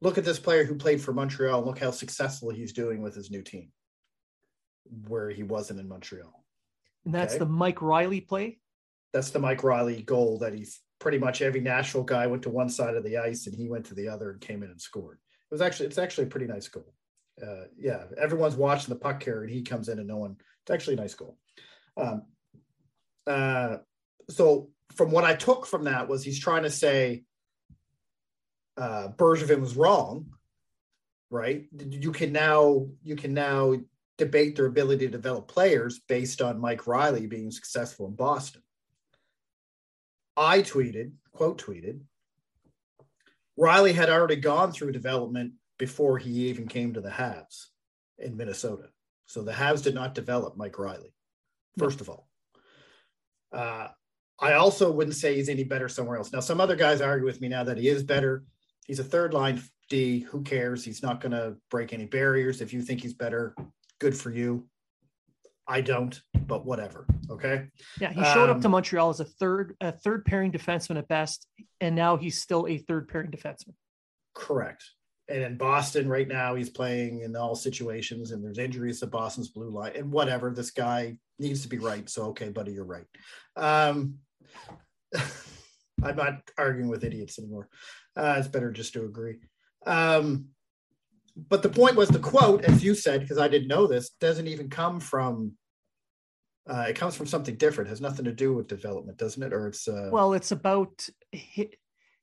look at this player who played for Montreal. and Look how successful he's doing with his new team, where he wasn't in Montreal. and that's okay. the Mike Reilly play. That's the Mike Reilly goal that he's pretty much every Nashville guy went to one side of the ice and he went to the other and came in and scored. It was actually it's actually a pretty nice goal. Uh, yeah, everyone's watching the puck carry and he comes in and no one. It's actually a nice goal. Um, uh, so from what I took from that was he's trying to say uh, Bergevin was wrong, right? You can now you can now debate their ability to develop players based on Mike Reilly being successful in Boston. I tweeted, quote tweeted, Reilly had already gone through development before he even came to the Habs in Minnesota. So the Habs did not develop Mike Reilly, first of all. Uh, I also wouldn't say he's any better somewhere else. Now, some other guys argue with me now that he is better. He's a third line D. Who cares? He's not going to break any barriers. If you think he's better, good for you. I don't, but whatever. Okay. Yeah, he showed up Um, to Montreal as a third a third pairing defenseman at best, and now he's still a third pairing defenseman. Correct. And in Boston right now, he's playing in all situations, and there's injuries to Boston's blue line, and whatever. This guy needs to be right. So, okay, buddy, you're right. Um, *laughs* I'm not arguing with idiots anymore. Uh, it's better just to agree. Um, but the point was the quote, as you said, because I didn't know this, doesn't even come from. Uh, it comes from something different. It has nothing to do with development, doesn't it? Or it's uh, Well, it's about he,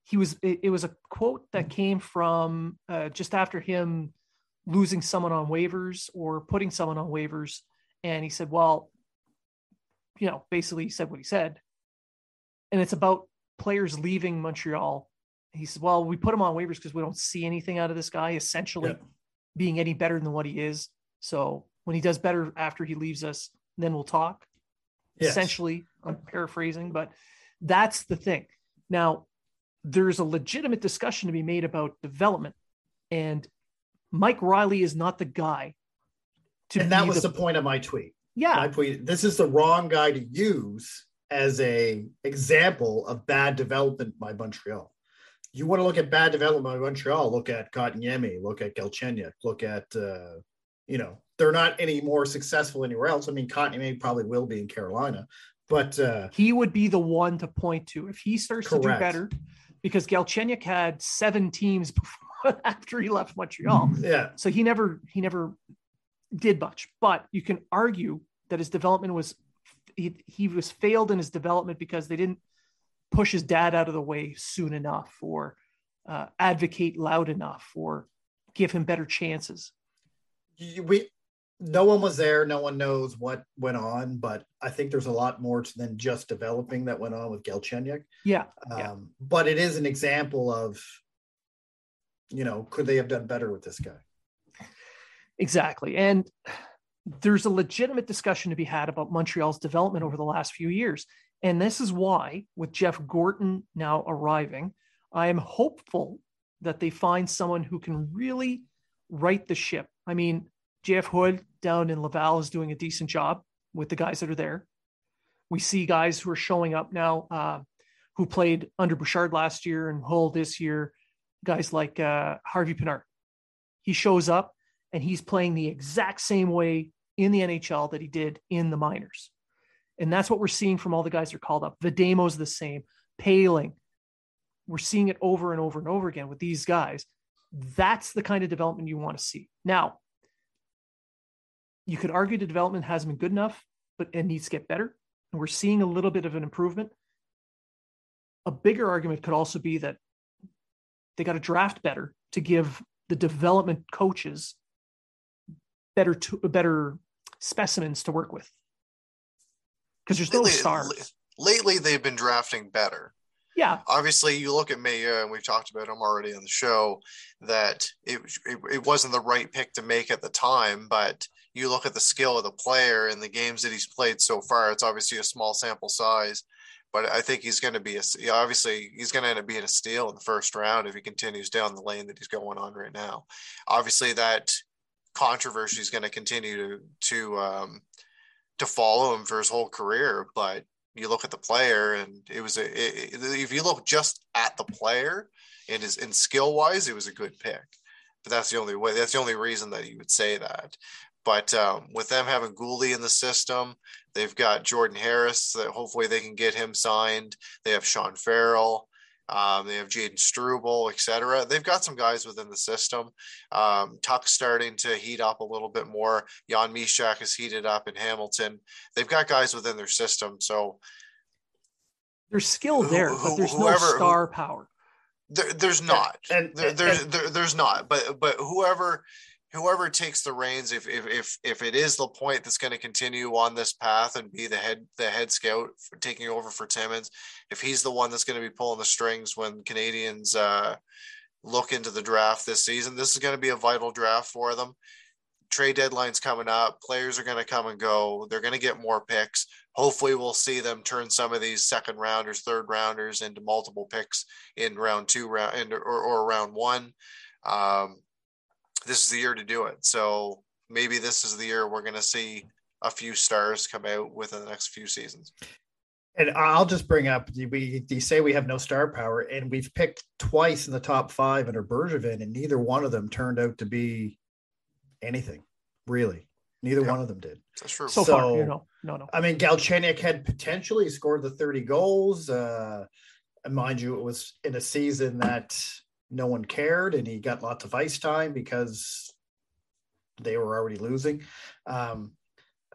he was it, it was a quote that came from uh, just after him losing someone on waivers or putting someone on waivers, and he said, "Well, you know, basically he said what he said," and it's about players leaving Montreal. He said, "Well, we put him on waivers because we don't see anything out of this guy essentially being any better than what he is. So when he does better after he leaves us, then we'll talk." Yes. Essentially, I'm paraphrasing, but that's the thing. Now, there's a legitimate discussion to be made about development, and Mike Reilly is not the guy. To and that was the, the point of my tweet. Yeah, my tweet. This is the wrong guy to use as a example of bad development by Montreal. You want to look at bad development by Montreal? Look at Kotkaniemi, look at Galchenyuk, look at uh, you know they're not any more successful anywhere else. I mean, Kotkaniemi probably will be in Carolina, but uh, he would be the one to point to if he starts correct. to do better, because Galchenyuk had seven teams *laughs* before, after he left Montreal. Yeah, so he never he never did much. But you can argue that his development was he, he was failed in his development because they didn't push his dad out of the way soon enough or uh, advocate loud enough or give him better chances. We no one was there. No one knows what went on but i think there's a lot more to than just developing that went on with Galchenyuk. yeah, um, yeah. but it is an example of you know could they have done better with this guy? Exactly. And there's a legitimate discussion to be had about Montreal's development over the last few years. And this is why, with Jeff Gorton now arriving, I am hopeful that they find someone who can really right the ship. I mean, Jeff Hood down in Laval is doing a decent job with the guys that are there. We see guys who are showing up now uh, who played under Bouchard last year and Houle this year, guys like uh, Harvey Pinard. He shows up and he's playing the exact same way in the NHL that he did in the minors. And that's what we're seeing from all the guys that are called up. Vejdemo's the same, Poehling. We're seeing it over and over and over again with these guys. That's the kind of development you want to see. Now, you could argue the development hasn't been good enough, but it needs to get better. And we're seeing a little bit of an improvement. A bigger argument could also be that they got to draft better to give the development coaches better to, better specimens to work with because there's lately, no stars. Lately, they've been drafting better. Yeah. Obviously, you look at Mailloux, and we've talked about him already on the show, that it, it, it, wasn't the right pick to make at the time, but you look at the skill of the player and the games that he's played so far, it's obviously a small sample size, but I think he's going to be a, obviously he's going to end up being a steal in the first round if he continues down the lane that he's going on right now. Obviously, that controversy is going to continue to to um, to follow him for his whole career. But you look at the player, and it was a it, if you look just at the player and his in skill wise, it was a good pick. But that's the only way. That's the only reason that you would say that. But um, with them having Guhle in the system, they've got Jordan Harris that hopefully they can get him signed. They have Sean Farrell. Um, they have Jayden Struble, etc. They've got some guys within the system. Um, Tuch's starting to heat up a little bit more. Jan Mysak is heated up in Hamilton. They've got guys within their system. So there's skill there, who, but there's whoever, no star who, power. There, there's not. And, and, there, there's and, there, there's not. But but whoever whoever takes the reins, if if if if it is the point that's going to continue on this path and be the head the head scout taking over for Timmins, if he's the one that's going to be pulling the strings when Canadiens uh, look into the draft this season, this is going to be a vital draft for them. Trade deadline's coming up. Players are going to come and go. They're going to get more picks. Hopefully, we'll see them turn some of these second rounders, third rounders into multiple picks in round two, round or, or round one. Um, this is the year to do it. So maybe this is the year we're going to see a few stars come out within the next few seasons. And I'll just bring up we you say we have no star power, and we've picked twice in the top five under Bergevin, and neither one of them turned out to be anything really. Neither yep. one of them did. That's true. So, so far, you know, no, no. I mean, Galchenyuk had potentially scored the 30 goals. Uh, mind you, it was in a season that no one cared and he got lots of ice time because they were already losing. Um,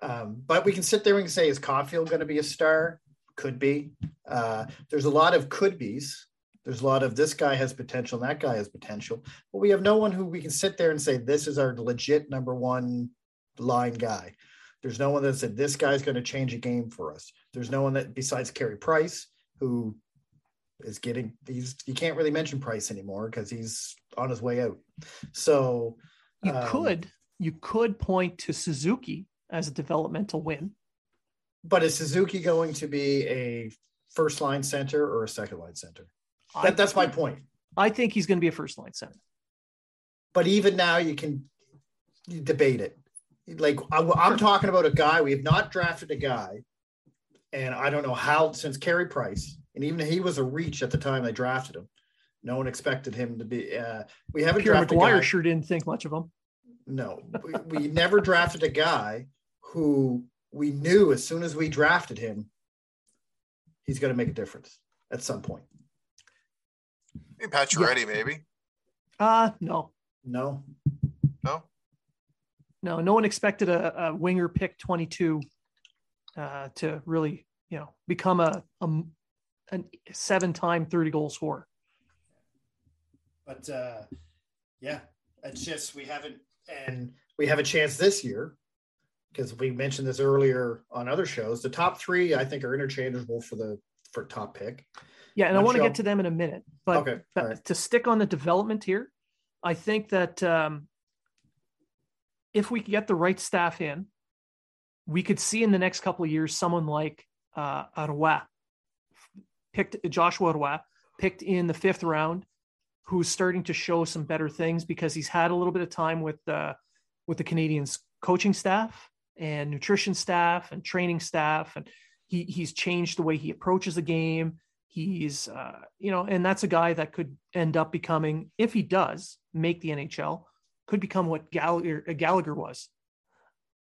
um, but we can sit there and say, is Caufield going to be a star? Could be. Uh, there's a lot of could be's. There's a lot of this guy has potential, and that guy has potential. But we have no one who we can sit there and say, this is our legit number one line guy. There's no one that said, this guy's going to change a game for us. There's no one that, besides Carey Price, who is getting he's you can't really mention Price anymore because he's on his way out. So you um, could you could point to Suzuki as a developmental win. But is Suzuki going to be a first line center or a second line center. That, that's my point. I think he's going to be a first line center. But even now, you can debate it. Like I, am talking about a guy we have not drafted a guy, and I don't know how since Carey Price, and even he was a reach at the time they drafted him. No one expected him to be. Uh, we haven't Pierre drafted a McGuire guy. sure didn't think much of him. No, we, we never drafted a guy who we knew as soon as we drafted him, he's going to make a difference at some point. Hey, Pacioretty, maybe. Uh no, No, No, no, no one expected a, a winger pick 22 uh, to really, you know, become a, a an seven time 30 goal scorer. but uh, yeah, it's just we haven't, and we have a chance this year because we mentioned this earlier on other shows. The top three, I think, are interchangeable for the for top pick. Yeah, and I want to get to them in a minute, but okay, but right. to stick on the development here, I think that um, if we get the right staff in, we could see in the next couple of years someone like uh, picked Joshua Roy, picked in the fifth round, who's starting to show some better things because he's had a little bit of time with uh, with the Canadiens coaching staff and nutrition staff and training staff, and he he's changed the way he approaches the game. He's, uh, you know, and that's a guy that could end up becoming, if he does make the NHL, could become what Gallagher, uh, Gallagher was,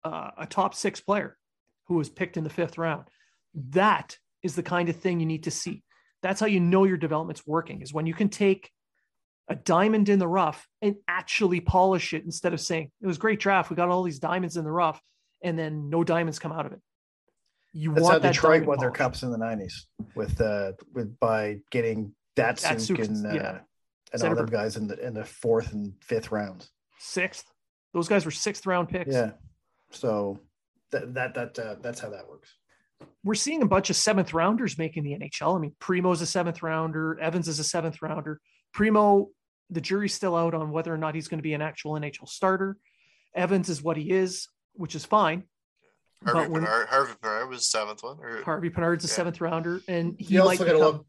uh, a top six player who was picked in the fifth round. That is the kind of thing you need to see. That's how you know your development's working. Is when you can take a diamond in the rough and actually polish it instead of saying it was great draft. We got all these diamonds in the rough, and then no diamonds come out of it. You That's want how that Detroit won their cups in the '90s with uh with by getting that Datsyuk, and uh, yeah. and all them guys in the in the fourth and fifth rounds. sixth. Those guys were sixth round picks. Yeah, so that that that uh, that's how that works. We're seeing a bunch of seventh rounders making the NHL. I mean, Primeau's a seventh rounder, Evans is a seventh rounder. Primeau, the jury's still out on whether or not he's going to be an actual NHL starter. Evans is what he is, which is fine. Harvey But when- Bernard, Harvey Bernard was seventh one. Or, Harvey Pinard's a Yeah. seventh rounder, and he You might also got to become, look.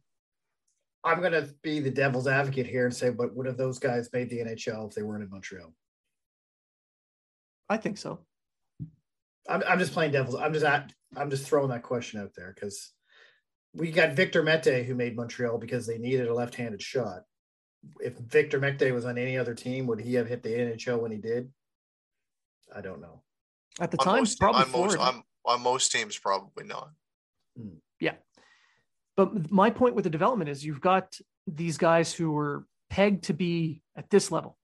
I'm going to be the devil's advocate here and say, but would have those guys made the NHL if they weren't in Montreal? I think so. I'm, I'm just playing devil's. I'm just at, I'm just throwing that question out there because we got Victor Mete who made Montreal because they needed a left-handed shot. If Victor Mete was on any other team, would he have hit the NHL when he did? I don't know. At the on time, most, probably on most, Florida. on, on most teams, probably not. Hmm. Yeah. But my point with the development is you've got these guys who were pegged to be at this level,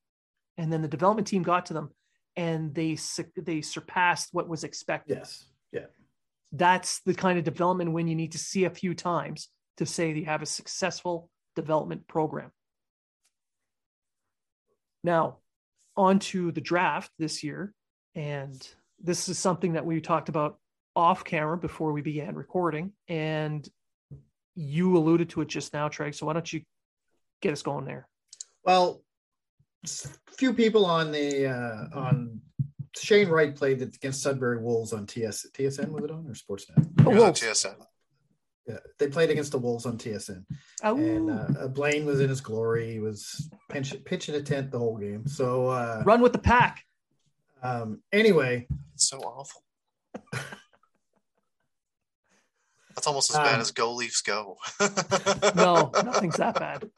and then the development team got to them, and they they surpassed what was expected. Yes. Yeah. That's the kind of development win you need to see a few times to say that you have a successful development program. Now, on to the draft this year, and this is something that we talked about off camera before we began recording, and you alluded to it just now, Trey. So why don't you get us going there? Well, few people on the uh, on Shane Wright played against Sudbury Wolves on TS TSN was it on or Sportsnet? Oh, He on Wolves. TSN. Yeah, they played against the Wolves on TSN, Oh, and uh, Blaine was in his glory. He was pinch, pitching a tent the whole game. So uh, run with the pack. um, anyway, It's so awful. *laughs* That's almost as bad Um, as Go Leafs *laughs* Go. No, nothing's that bad.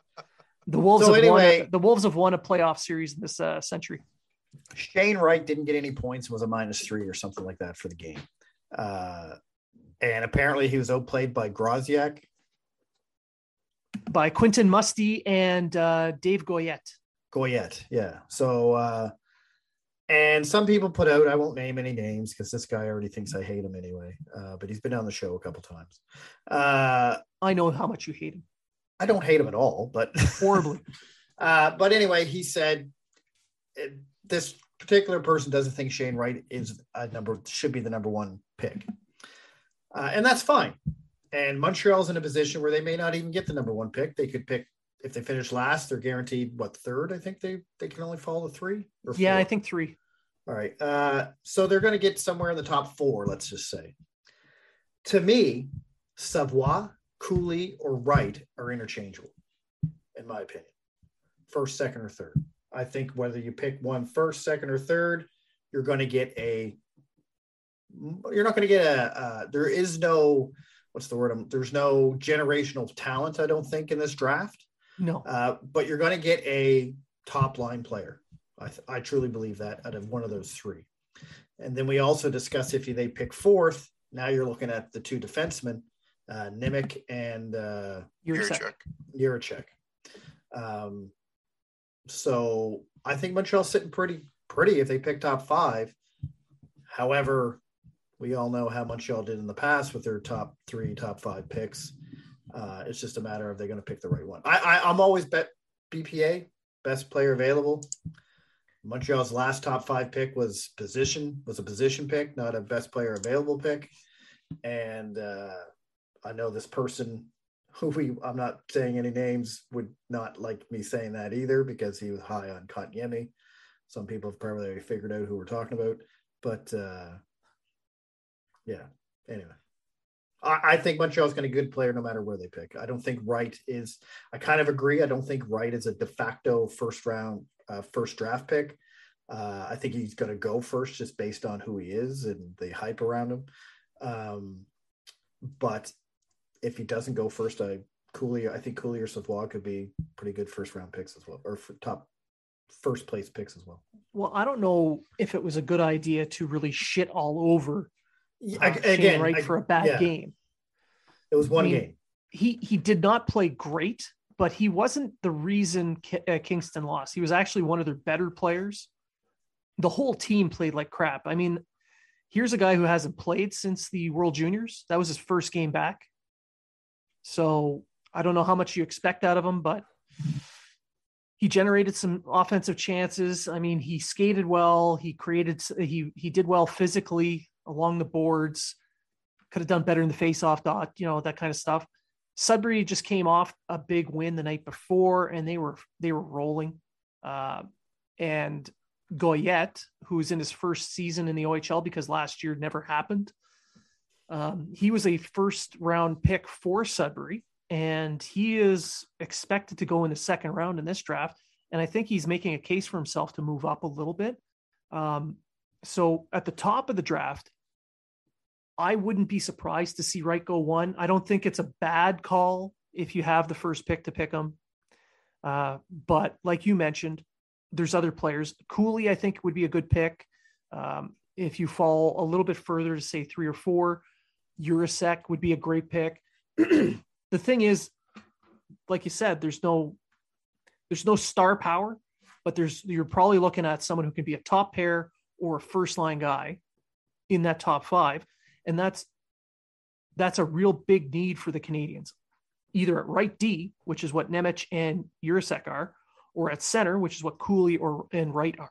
The Wolves So have anyway- won. A, the Wolves have won a playoff series in this uh, century. Shane Wright didn't get any points. Was a minus three or something like that for the game, uh, and apparently he was outplayed by Groziak. by Quentin Musty and uh, Dave Goyette. Goyette, yeah. So, uh, and some people put out, I won't name any names because this guy already thinks I hate him anyway, uh, but he's been on the show a couple times. Uh, I know how much you hate him I don't hate him at all, but *laughs* horribly. uh, but anyway, he said uh, this particular person doesn't think Shane Wright is a number should be the number one pick, uh, and that's fine. And Montreal's in a position where they may not even get the number one pick. They could pick if they finish last, they're guaranteed what third. I think they they can only fall to three. Or yeah. I think three. All right. Uh, so they're going to get somewhere in the top four, let's just say. To me, Savoie Cooley or Wright are interchangeable, in my opinion. First, second, or third. I think whether you pick one first, second, or third, you're going to get a. You're not going to get a. Uh, there is no. What's the word? Um, there's no generational talent. I don't think in this draft. No. Uh, but you're going to get a top line player. I, th- I truly believe that out of one of those three. And then we also discuss if they pick fourth. Now you're looking at the two defensemen, uh, Nemec and uh, Jiricek. Jiricek. Um, so I think Montreal's sitting pretty pretty if they pick top five. However, we all know how Montreal did in the past with their top three, top five picks. Uh, it's just a matter of they're going to pick the right one. I, I I'm always bet BPA best player available. Montreal's last top five pick was position was a position pick, not a best player available pick. And uh, I know this person *laughs* who we I'm not saying any names would not like me saying that either because he was high on Kotkaniemi. Some people have probably figured out who we're talking about, but uh, yeah. Anyway, I, I think Montreal's going to good player no matter where they pick. I don't think Wright is. I kind of agree. I don't think Wright is a de facto first round, uh, first draft pick. Uh, I think he's going to go first just based on who he is and the hype around him. Um, but if he doesn't go first, I Cooley, I think Cooley or Savoie could be pretty good first round picks as well, or top first place picks as well. Well, I don't know if it was a good idea to really shit all over uh, again right I, for a bad yeah. game. It was one I mean, game. He he did not play great, but he wasn't the reason uh, Kingston lost. He was actually one of their better players. The whole team played like crap. I mean, here's a guy who hasn't played since the World Juniors. That was his first game back. So I don't know how much you expect out of him, but he generated some offensive chances. I mean, he skated well. He created. He he did well physically along the boards. Could have done better in the face-off dot. You know that kind of stuff. Sudbury just came off a big win the night before, and they were they were rolling. Uh, and Goyette, who's in his first season in the OHL because last year never happened, um, he was a first round pick for Sudbury, and he is expected to go in the second round in this draft. And I think he's making a case for himself to move up a little bit. Um, so at the top of the draft, I wouldn't be surprised to see Wright go one. I don't think it's a bad call if you have the first pick to pick him. Uh, but like you mentioned, there's other players. Cooley, I think, would be a good pick. Um, if you fall a little bit further to say three or four, Jiricek would be a great pick. *clears throat* the thing is, like you said, there's no there's no star power, but there's you're probably looking at someone who can be a top pair or a first line guy in that top five, and that's that's a real big need for the Canadiens, either at right D, which is what Nemec and Jiricek are, or at center, which is what Cooley or and Wright are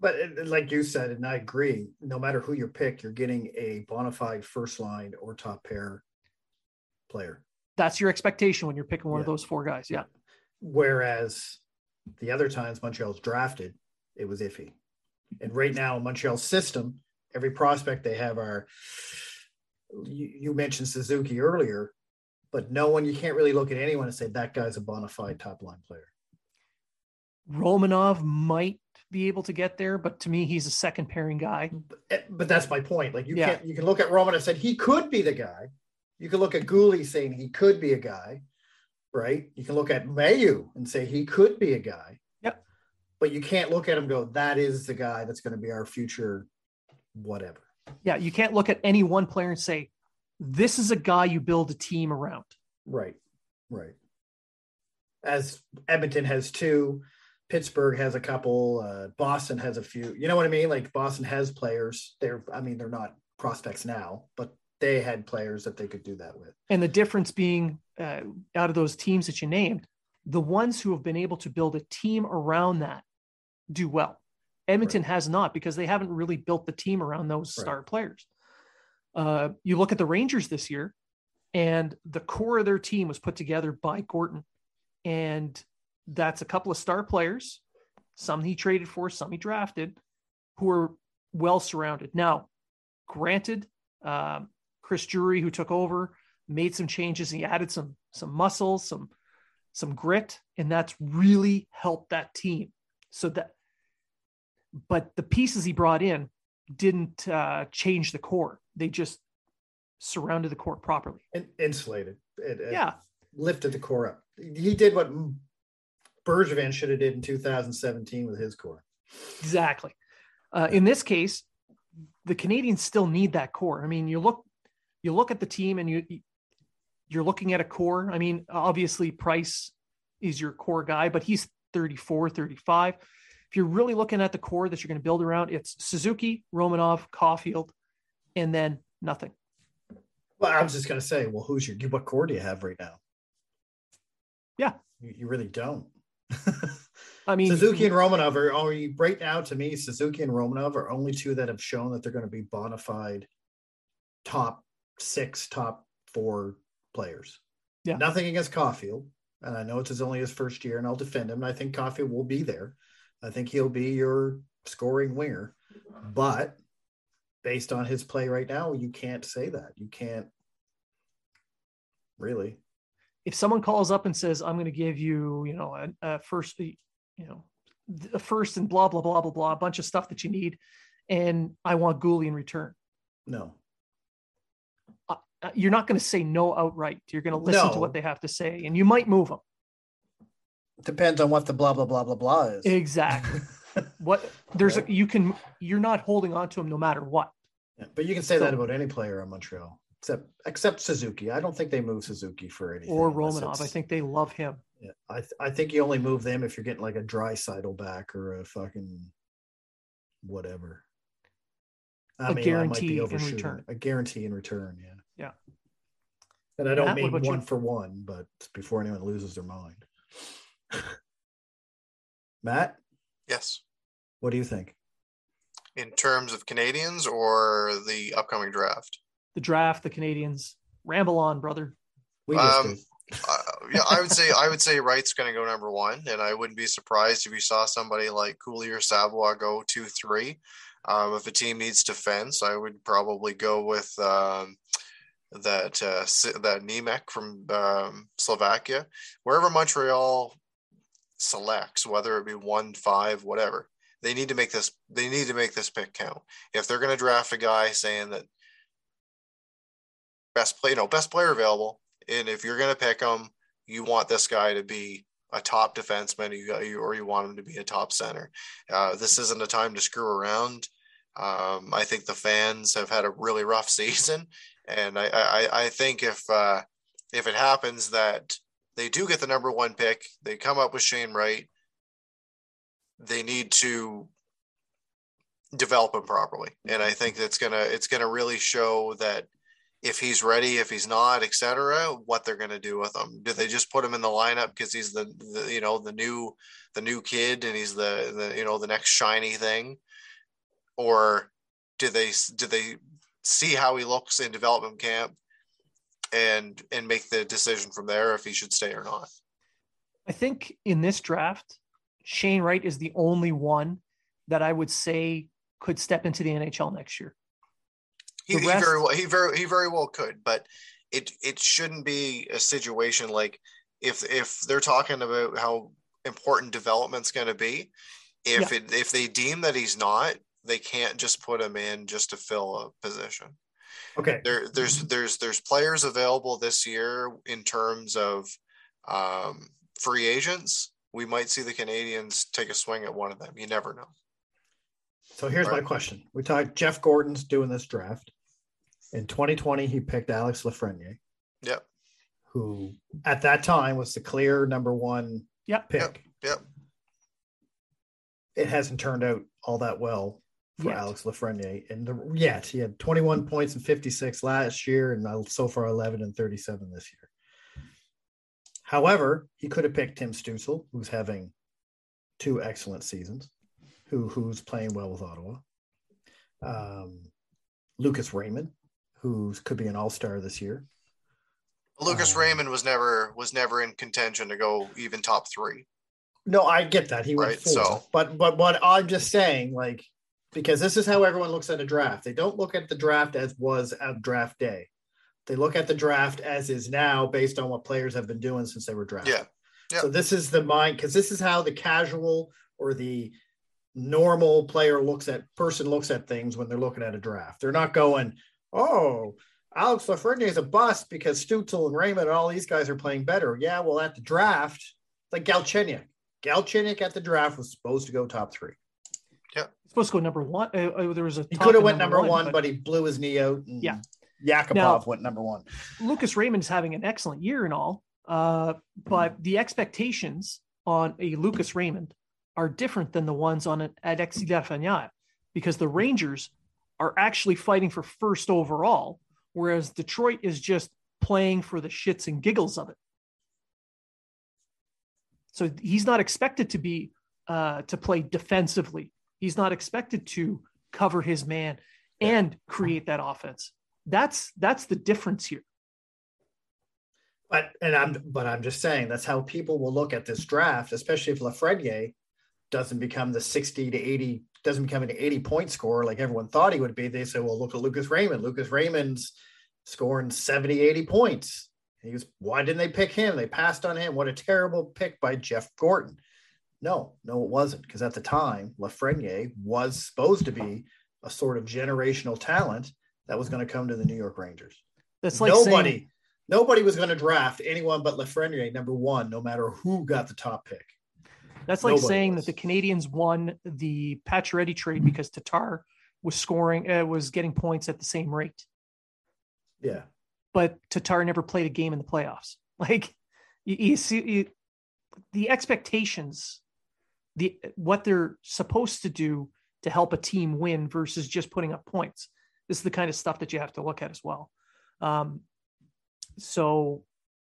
but like you said, and I agree, no matter who you pick, you're getting a bona fide first line or top pair player. That's your expectation when you're picking one yeah. of those four guys. Yeah. Whereas the other times Montreal's drafted, it was iffy. And right now, Montreal's system, every prospect they have are, you, you mentioned Suzuki earlier, but no one, you can't really look at anyone and say that guy's a bona fide top line player. Romanov might be able to get there, but to me, he's a second pairing guy. But, that's my point. Like you yeah. can't, you can look at Romanov and said he could be the guy. You can look at Guhle saying he could be a guy, right? You can look at Mailloux and say he could be a guy. Yep. But you can't look at him go, that is the guy that's going to be our future, whatever. Yeah, you can't look at any one player and say, this is a guy you build a team around. Right. Right. As Edmonton has two, Pittsburgh has a couple. Uh, Boston has a few. You know what I mean? Like Boston has players. They're, I mean, they're not prospects now, but they had players that they could do that with. And the difference being, uh, out of those teams that you named, the ones who have been able to build a team around that do well. Edmonton right. has not because they haven't really built the team around those right. star players. Uh, you look at the Rangers this year, and the core of their team was put together by Gorton, and that's a couple of star players, some he traded for, some he drafted, who are well surrounded. Now, granted, um, Chris Drury, who took over, made some changes. He added some some muscle, some some grit, and that's really helped that team. So that, but the pieces he brought in didn't uh, change the core. They just surrounded the core properly. And insulated. It, it Yeah, lifted the core up. He did what Bergevin should have did in 2017 with his core. exactly. Uh, in this case, the Canadiens still need that core. I mean, you look, you look at the team, and you you're looking at a core. I mean, obviously Price is your core guy, but he's 34, 35. If you're really looking at the core that you're going to build around, it's Suzuki, Romanov, Caufield, and then nothing. Well, I was just going to say, well, who's your what core do you have right now? Yeah. you, you really don't. I mean, Suzuki and Romanov are, you, right now to me. Suzuki and Romanov are only two that have shown that they're going to be bona fide top six, top four players. Yeah. Nothing against Caufield, and I know it's his only his first year, and I'll defend him. And I think Caufield will be there. I think he'll be your scoring winger, but based on his play right now, you can't say that. You can't really. If someone calls up and says, "I'm going to give you, you know, a, a first, you know, a first and blah blah blah blah blah, a bunch of stuff that you need, and I want Guhle in return," No, uh, you're not going to say no outright. You're going to listen to what they have to say, and you might move them. depends on what the blah blah blah blah blah is. Exactly. *laughs* what there's a, you can you're not holding on to them no matter what. Yeah, but you can say that about any player on Montreal, except except Suzuki. I don't think they move Suzuki for anything. Or unless Romanov, I think they love him. Yeah, I th- I think you only move them if you're getting like a Draisaitl back or a fucking whatever. I A mean, I might be in overshooting return. A guarantee in return, yeah. Yeah. And I don't Matt, mean about you? one for one, but before anyone loses their mind. *laughs* Matt, Yes. what do you think? In terms of Canadiens or the upcoming draft? The draft, the Canadiens, ramble on, brother. We just Um. Uh, yeah, I would say I would say Wright's going to go number one, and I wouldn't be surprised if you saw somebody like Cooley or Savoie go two, three. Um, if a team needs defense, I would probably go with um, that uh, that Nemec from um, Slovakia. Wherever Montreal selects, whether it be one, five, whatever, they need to make this. They need to make this pick count. If they're going to draft a guy saying that best play, you know, best player available, and if you're going to pick him, you want this guy to be a top defenseman, you you, or you want him to be a top center. Uh, this isn't a time to screw around. Um, I think the fans have had a really rough *laughs* season, and I I, I think if uh, if it happens that they do get the number one pick, they come up with Shane Wright, they need to develop him properly, and I think that's gonna it's gonna really show that if he's ready, if he's not, etc., what they're going to do with him. Do they just put him in the lineup because he's the, the you know the new the new kid and he's the, the you know the next shiny thing, or do they do they see how he looks in development camp and and make the decision from there if he should stay or not? I think in this draft, Shane Wright is the only one that I would say could step into the NHL next year. He, rest- very well he very he very well could, but it it shouldn't be a situation like if if they're talking about how important development's going to be, if it if they deem that he's not, they can't just put him in just to fill a position. Okay. There there's there's there's players available this year in terms of um, free agents. We might see the Canadiens take a swing at one of them. You never know. So here's my question. We talked Jeff Gorton's doing this draft. In 2020, he picked Alex Lafreniere, Yep. who at that time was the clear number one Yep. pick. Yep. It hasn't turned out all that well for Yet. Alex Lafreniere. And the, yet he had 21 points and 56 last year, and so far 11 and 37 this year. However, he could have picked Tim Stützle, who's having two excellent seasons, who who's playing well with Ottawa. Um, Lucas Raymond, who could be an All Star this year. Lucas Um, Raymond was never was never in contention to go even top three. No, I get that he went Right, four, so- but but what I'm just saying, like, because this is how everyone looks at a draft. They don't look at the draft as was at draft day. They look at the draft as is now based on what players have been doing since they were drafted. Yeah. Yeah. So this is the mind because this is how the casual or the normal player looks at person looks at things when they're looking at a draft. They're not going, oh, Alex Lafreniere is a bust because Stützle and Raymond and all these guys are playing better. Yeah, well, at the draft, like Galchenyuk. Galchenyuk at the draft was supposed to go top three. Yeah, supposed to go number one. Uh, uh, there was a He could have went number one, but but he blew his knee out. And Yeah. Yakupov Now- went number one. Lucas Raymond's having an excellent year and all, uh, but the expectations on a Lucas Raymond are different than the ones on an Alexis Lafreniere because the Rangers are actually fighting for first overall, whereas Detroit is just playing for the shits and giggles of it. So he's not expected to be uh, to play defensively. He's not expected to cover his man and create that offense. That's that's the difference here. But and I'm but I'm just saying that's how people will look at this draft, especially if Lafreniere doesn't become the 60 to 80, doesn't become an 80 point scorer like everyone thought he would be. They say, well, look at Lucas Raymond. Lucas Raymond's scoring 70, 80 points. He was why didn't they pick him? They passed on him. What a terrible pick by Jeff Gorton. No, no, it wasn't. Because at the time, Lafreniere was supposed to be a sort of generational talent that was going to come to the New York Rangers That's like nobody, saying, nobody was going to draft anyone but Lafreniere number one, no matter who got the top pick. That's like Nobody saying was. that the Canadiens won the Pacioretty trade because Tatar was scoring, uh, was getting points at the same rate, Yeah, but Tatar never played a game in the playoffs. *laughs* Like you, you see, you, the expectations, the what they're supposed to do to help a team win versus just putting up points. This is the kind of stuff that you have to look at as well. Um, so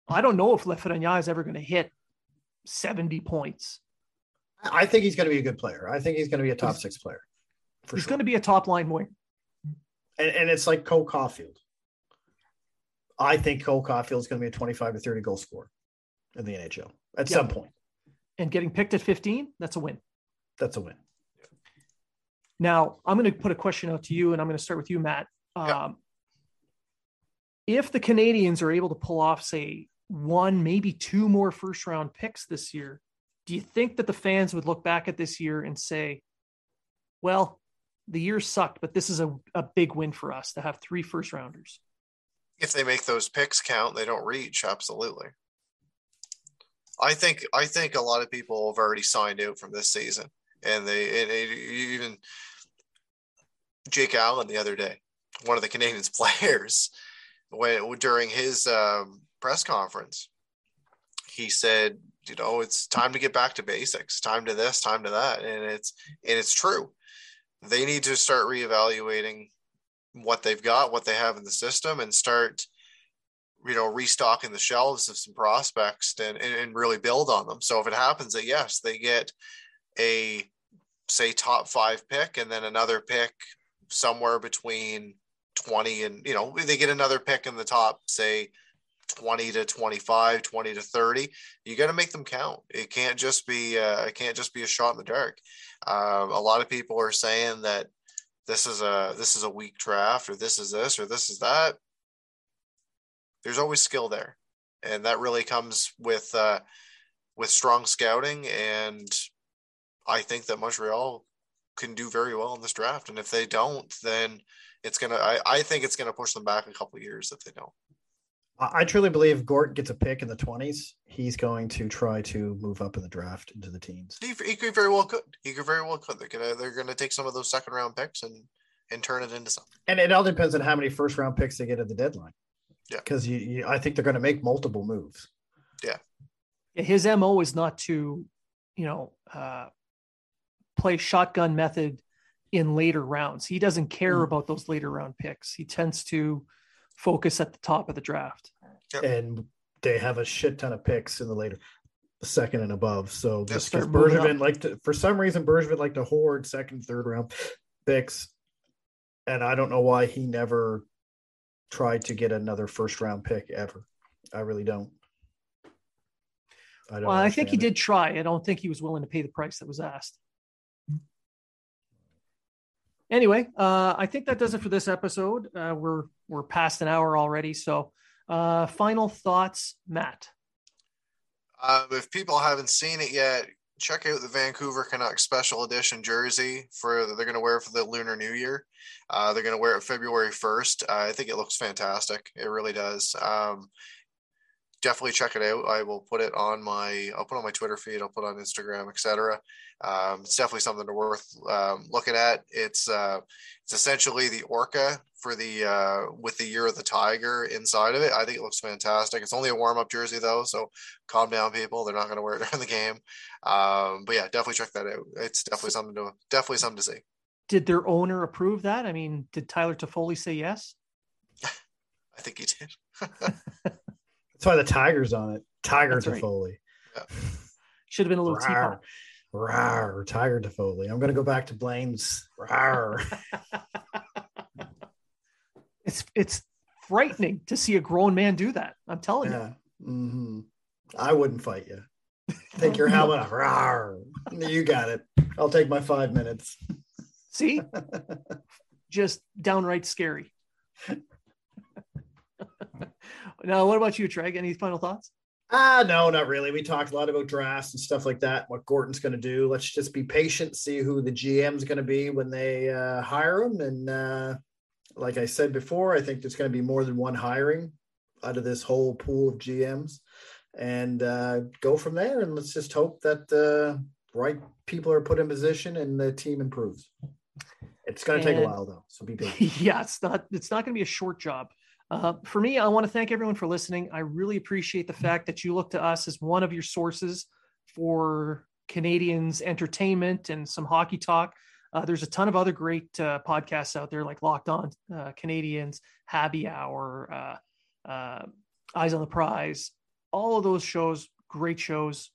I don't know if Lafreniere is ever going to hit 70 points. I think he's going to be a good player. I think he's going to be a top He's- six player He's sure. going to be a top line winger. and, and it's like Cole Caufield. I think Cole Caufield is going to be a 25 to 30 goal scorer in the NHL at Yeah. some point. and getting picked at 15, that's a win. That's a win. Now, I'm going to put a question out to you, and I'm going to start with you, Matt. Yeah. Um, if the Canadiens are able to pull off, say, one, maybe two more first round picks this year, do you think that the fans would look back at this year and say, well, the year sucked, but this is a, a big win for us to have three first rounders? if they make those picks count, they don't reach. Absolutely. I think I think a lot of people have already signed out from this season, and they and even Jake Allen the other day, one of the Canadiens *laughs* players, when during his um, press conference, he said, you know, it's time to get back to basics, time to this, time to that, and it's and it's true. They need to start reevaluating what they've got, what they have in the system, and start, you know, restocking the shelves of some prospects and, and, and really build on them. So if it happens that yes, they get a say top five pick and then another pick somewhere between 20 and you know, they get another pick in the top, say 20 to 25, 20 to 30, you got to make them count. It can't just be uh, it can't just be a shot in the dark. Um, a lot of people are saying that this is a this is a weak draft or this is this or this is that there's always skill there and that really comes with uh with strong scouting and i think that montreal can do very well in this draft and if they don't then it's gonna i, I think it's gonna push them back a couple years if they don't I I truly believe if Gort gets a pick in the 20s, he's going to try to move up in the draft into the teens. he, he could very well could he could very well could they're gonna they're gonna take some of those second round picks and and turn it into something And it all depends on how many first round picks they get at the deadline. Yeah. Because you, you, I think they're going to make multiple moves. Yeah, his mo is not to, you know, uh, play shotgun method in later rounds. He doesn't care Mm. about those later round picks. He tends to focus at the top of the draft. Yep. And they have a shit ton of picks in the later second and above. So just because Bergevin like to, for some reason, Bergevin like to hoard second, third round picks. And I don't know why he never tried to get another first round pick ever. I really don't. I don't Well, I think he it. did try. I don't think he was willing to pay the price that was asked. Anyway, uh, I think that does it for this episode. Uh, we're we're past an hour already. So, uh, final thoughts, Matt. Um, if people haven't seen it yet, check out the Vancouver Canucks special edition jersey for they're going to wear for the Lunar New Year. Uh, they're going to wear it February first. I think it looks fantastic. It really does. Um, definitely check it out. I will put it on my I'll put on my Twitter feed. I'll put on Instagram, etc. Um, it's definitely something to worth um, looking at. It's uh, it's essentially the orca for the uh, with the year of the tiger inside of it. I think it looks fantastic. It's only a warm up jersey though, so calm down, people. They're not going to wear it *laughs* during the game. Um, but yeah, definitely check that out. It's definitely something to definitely something to see. Did their owner approve that? I mean, did Tyler Toffoli say yes? *laughs* I think he did. *laughs* That's why the tiger's on it. Tiger That's to right. Yeah. *laughs* Should have been a little Rawr. Rawr, Tiger Toffoli. I'm gonna go back to Blaine's. Rawr. *laughs* it's it's frightening to see a grown man do that. I'm telling you. yeah. hmm I wouldn't fight you. Take your helmet off. Rawr. You got it. I'll take my five minutes. See, *laughs* just downright scary. *laughs* now, what about you, Treg? Any final thoughts? Ah, no, not really. We talked a lot about drafts and stuff like that. What Gorton's going to do. Let's just be patient, see who the GM's going to be when they uh, hire him. And uh, like I said before, I think there's going to be more than one hiring out of this whole pool of GMs, and uh, go from there. And let's just hope that the right people are put in position and the team improves. It's going to take a while though, so be *laughs* patient. yeah, it's not it's not going to be a short job. Uh, for me, I want to thank everyone for listening. I really appreciate the fact that you look to us as one of your sources for Canadiens entertainment and some hockey talk. Uh, there's a ton of other great uh, podcasts out there, like Locked On uh, Canadiens, Happy Hour, uh, uh, Eyes on the Prize. All of those shows, great shows.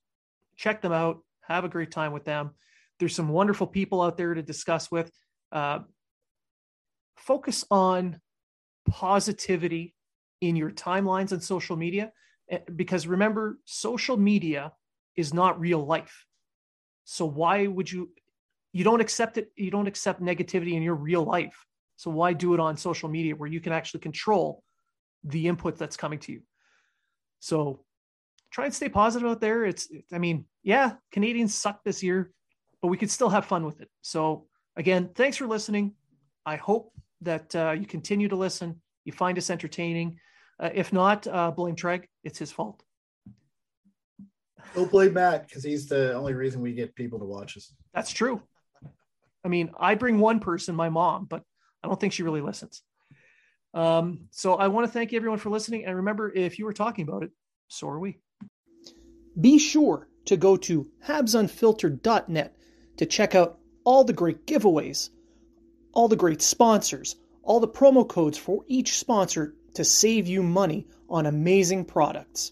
Check them out. Have a great time with them. There's some wonderful people out there to discuss with. Focus on positivity in your timelines and social media Eh, because remember social media is not real life. So why would you you don't accept it you don't accept negativity in your real life. So why do it on social media where you can actually control the input that's coming to you? So try and stay positive out there. It's i mean yeah canadiens suck this year but we could still have fun with it. So again thanks for listening. I hope that uh, you continue to listen. You find us entertaining. Uh, if not, uh, blame Treg. It's his fault. Don't blame Matt because he's the only reason we get people to watch us. That's true. I mean, I bring one person, my mom, but I don't think she really listens. Um, so I want to thank everyone for listening. And remember, if you were talking about it, so are we. Be sure to go to habsunfiltered.net to check out all the great giveaways, all the great sponsors, all the promo codes for each sponsor to save you money on amazing products.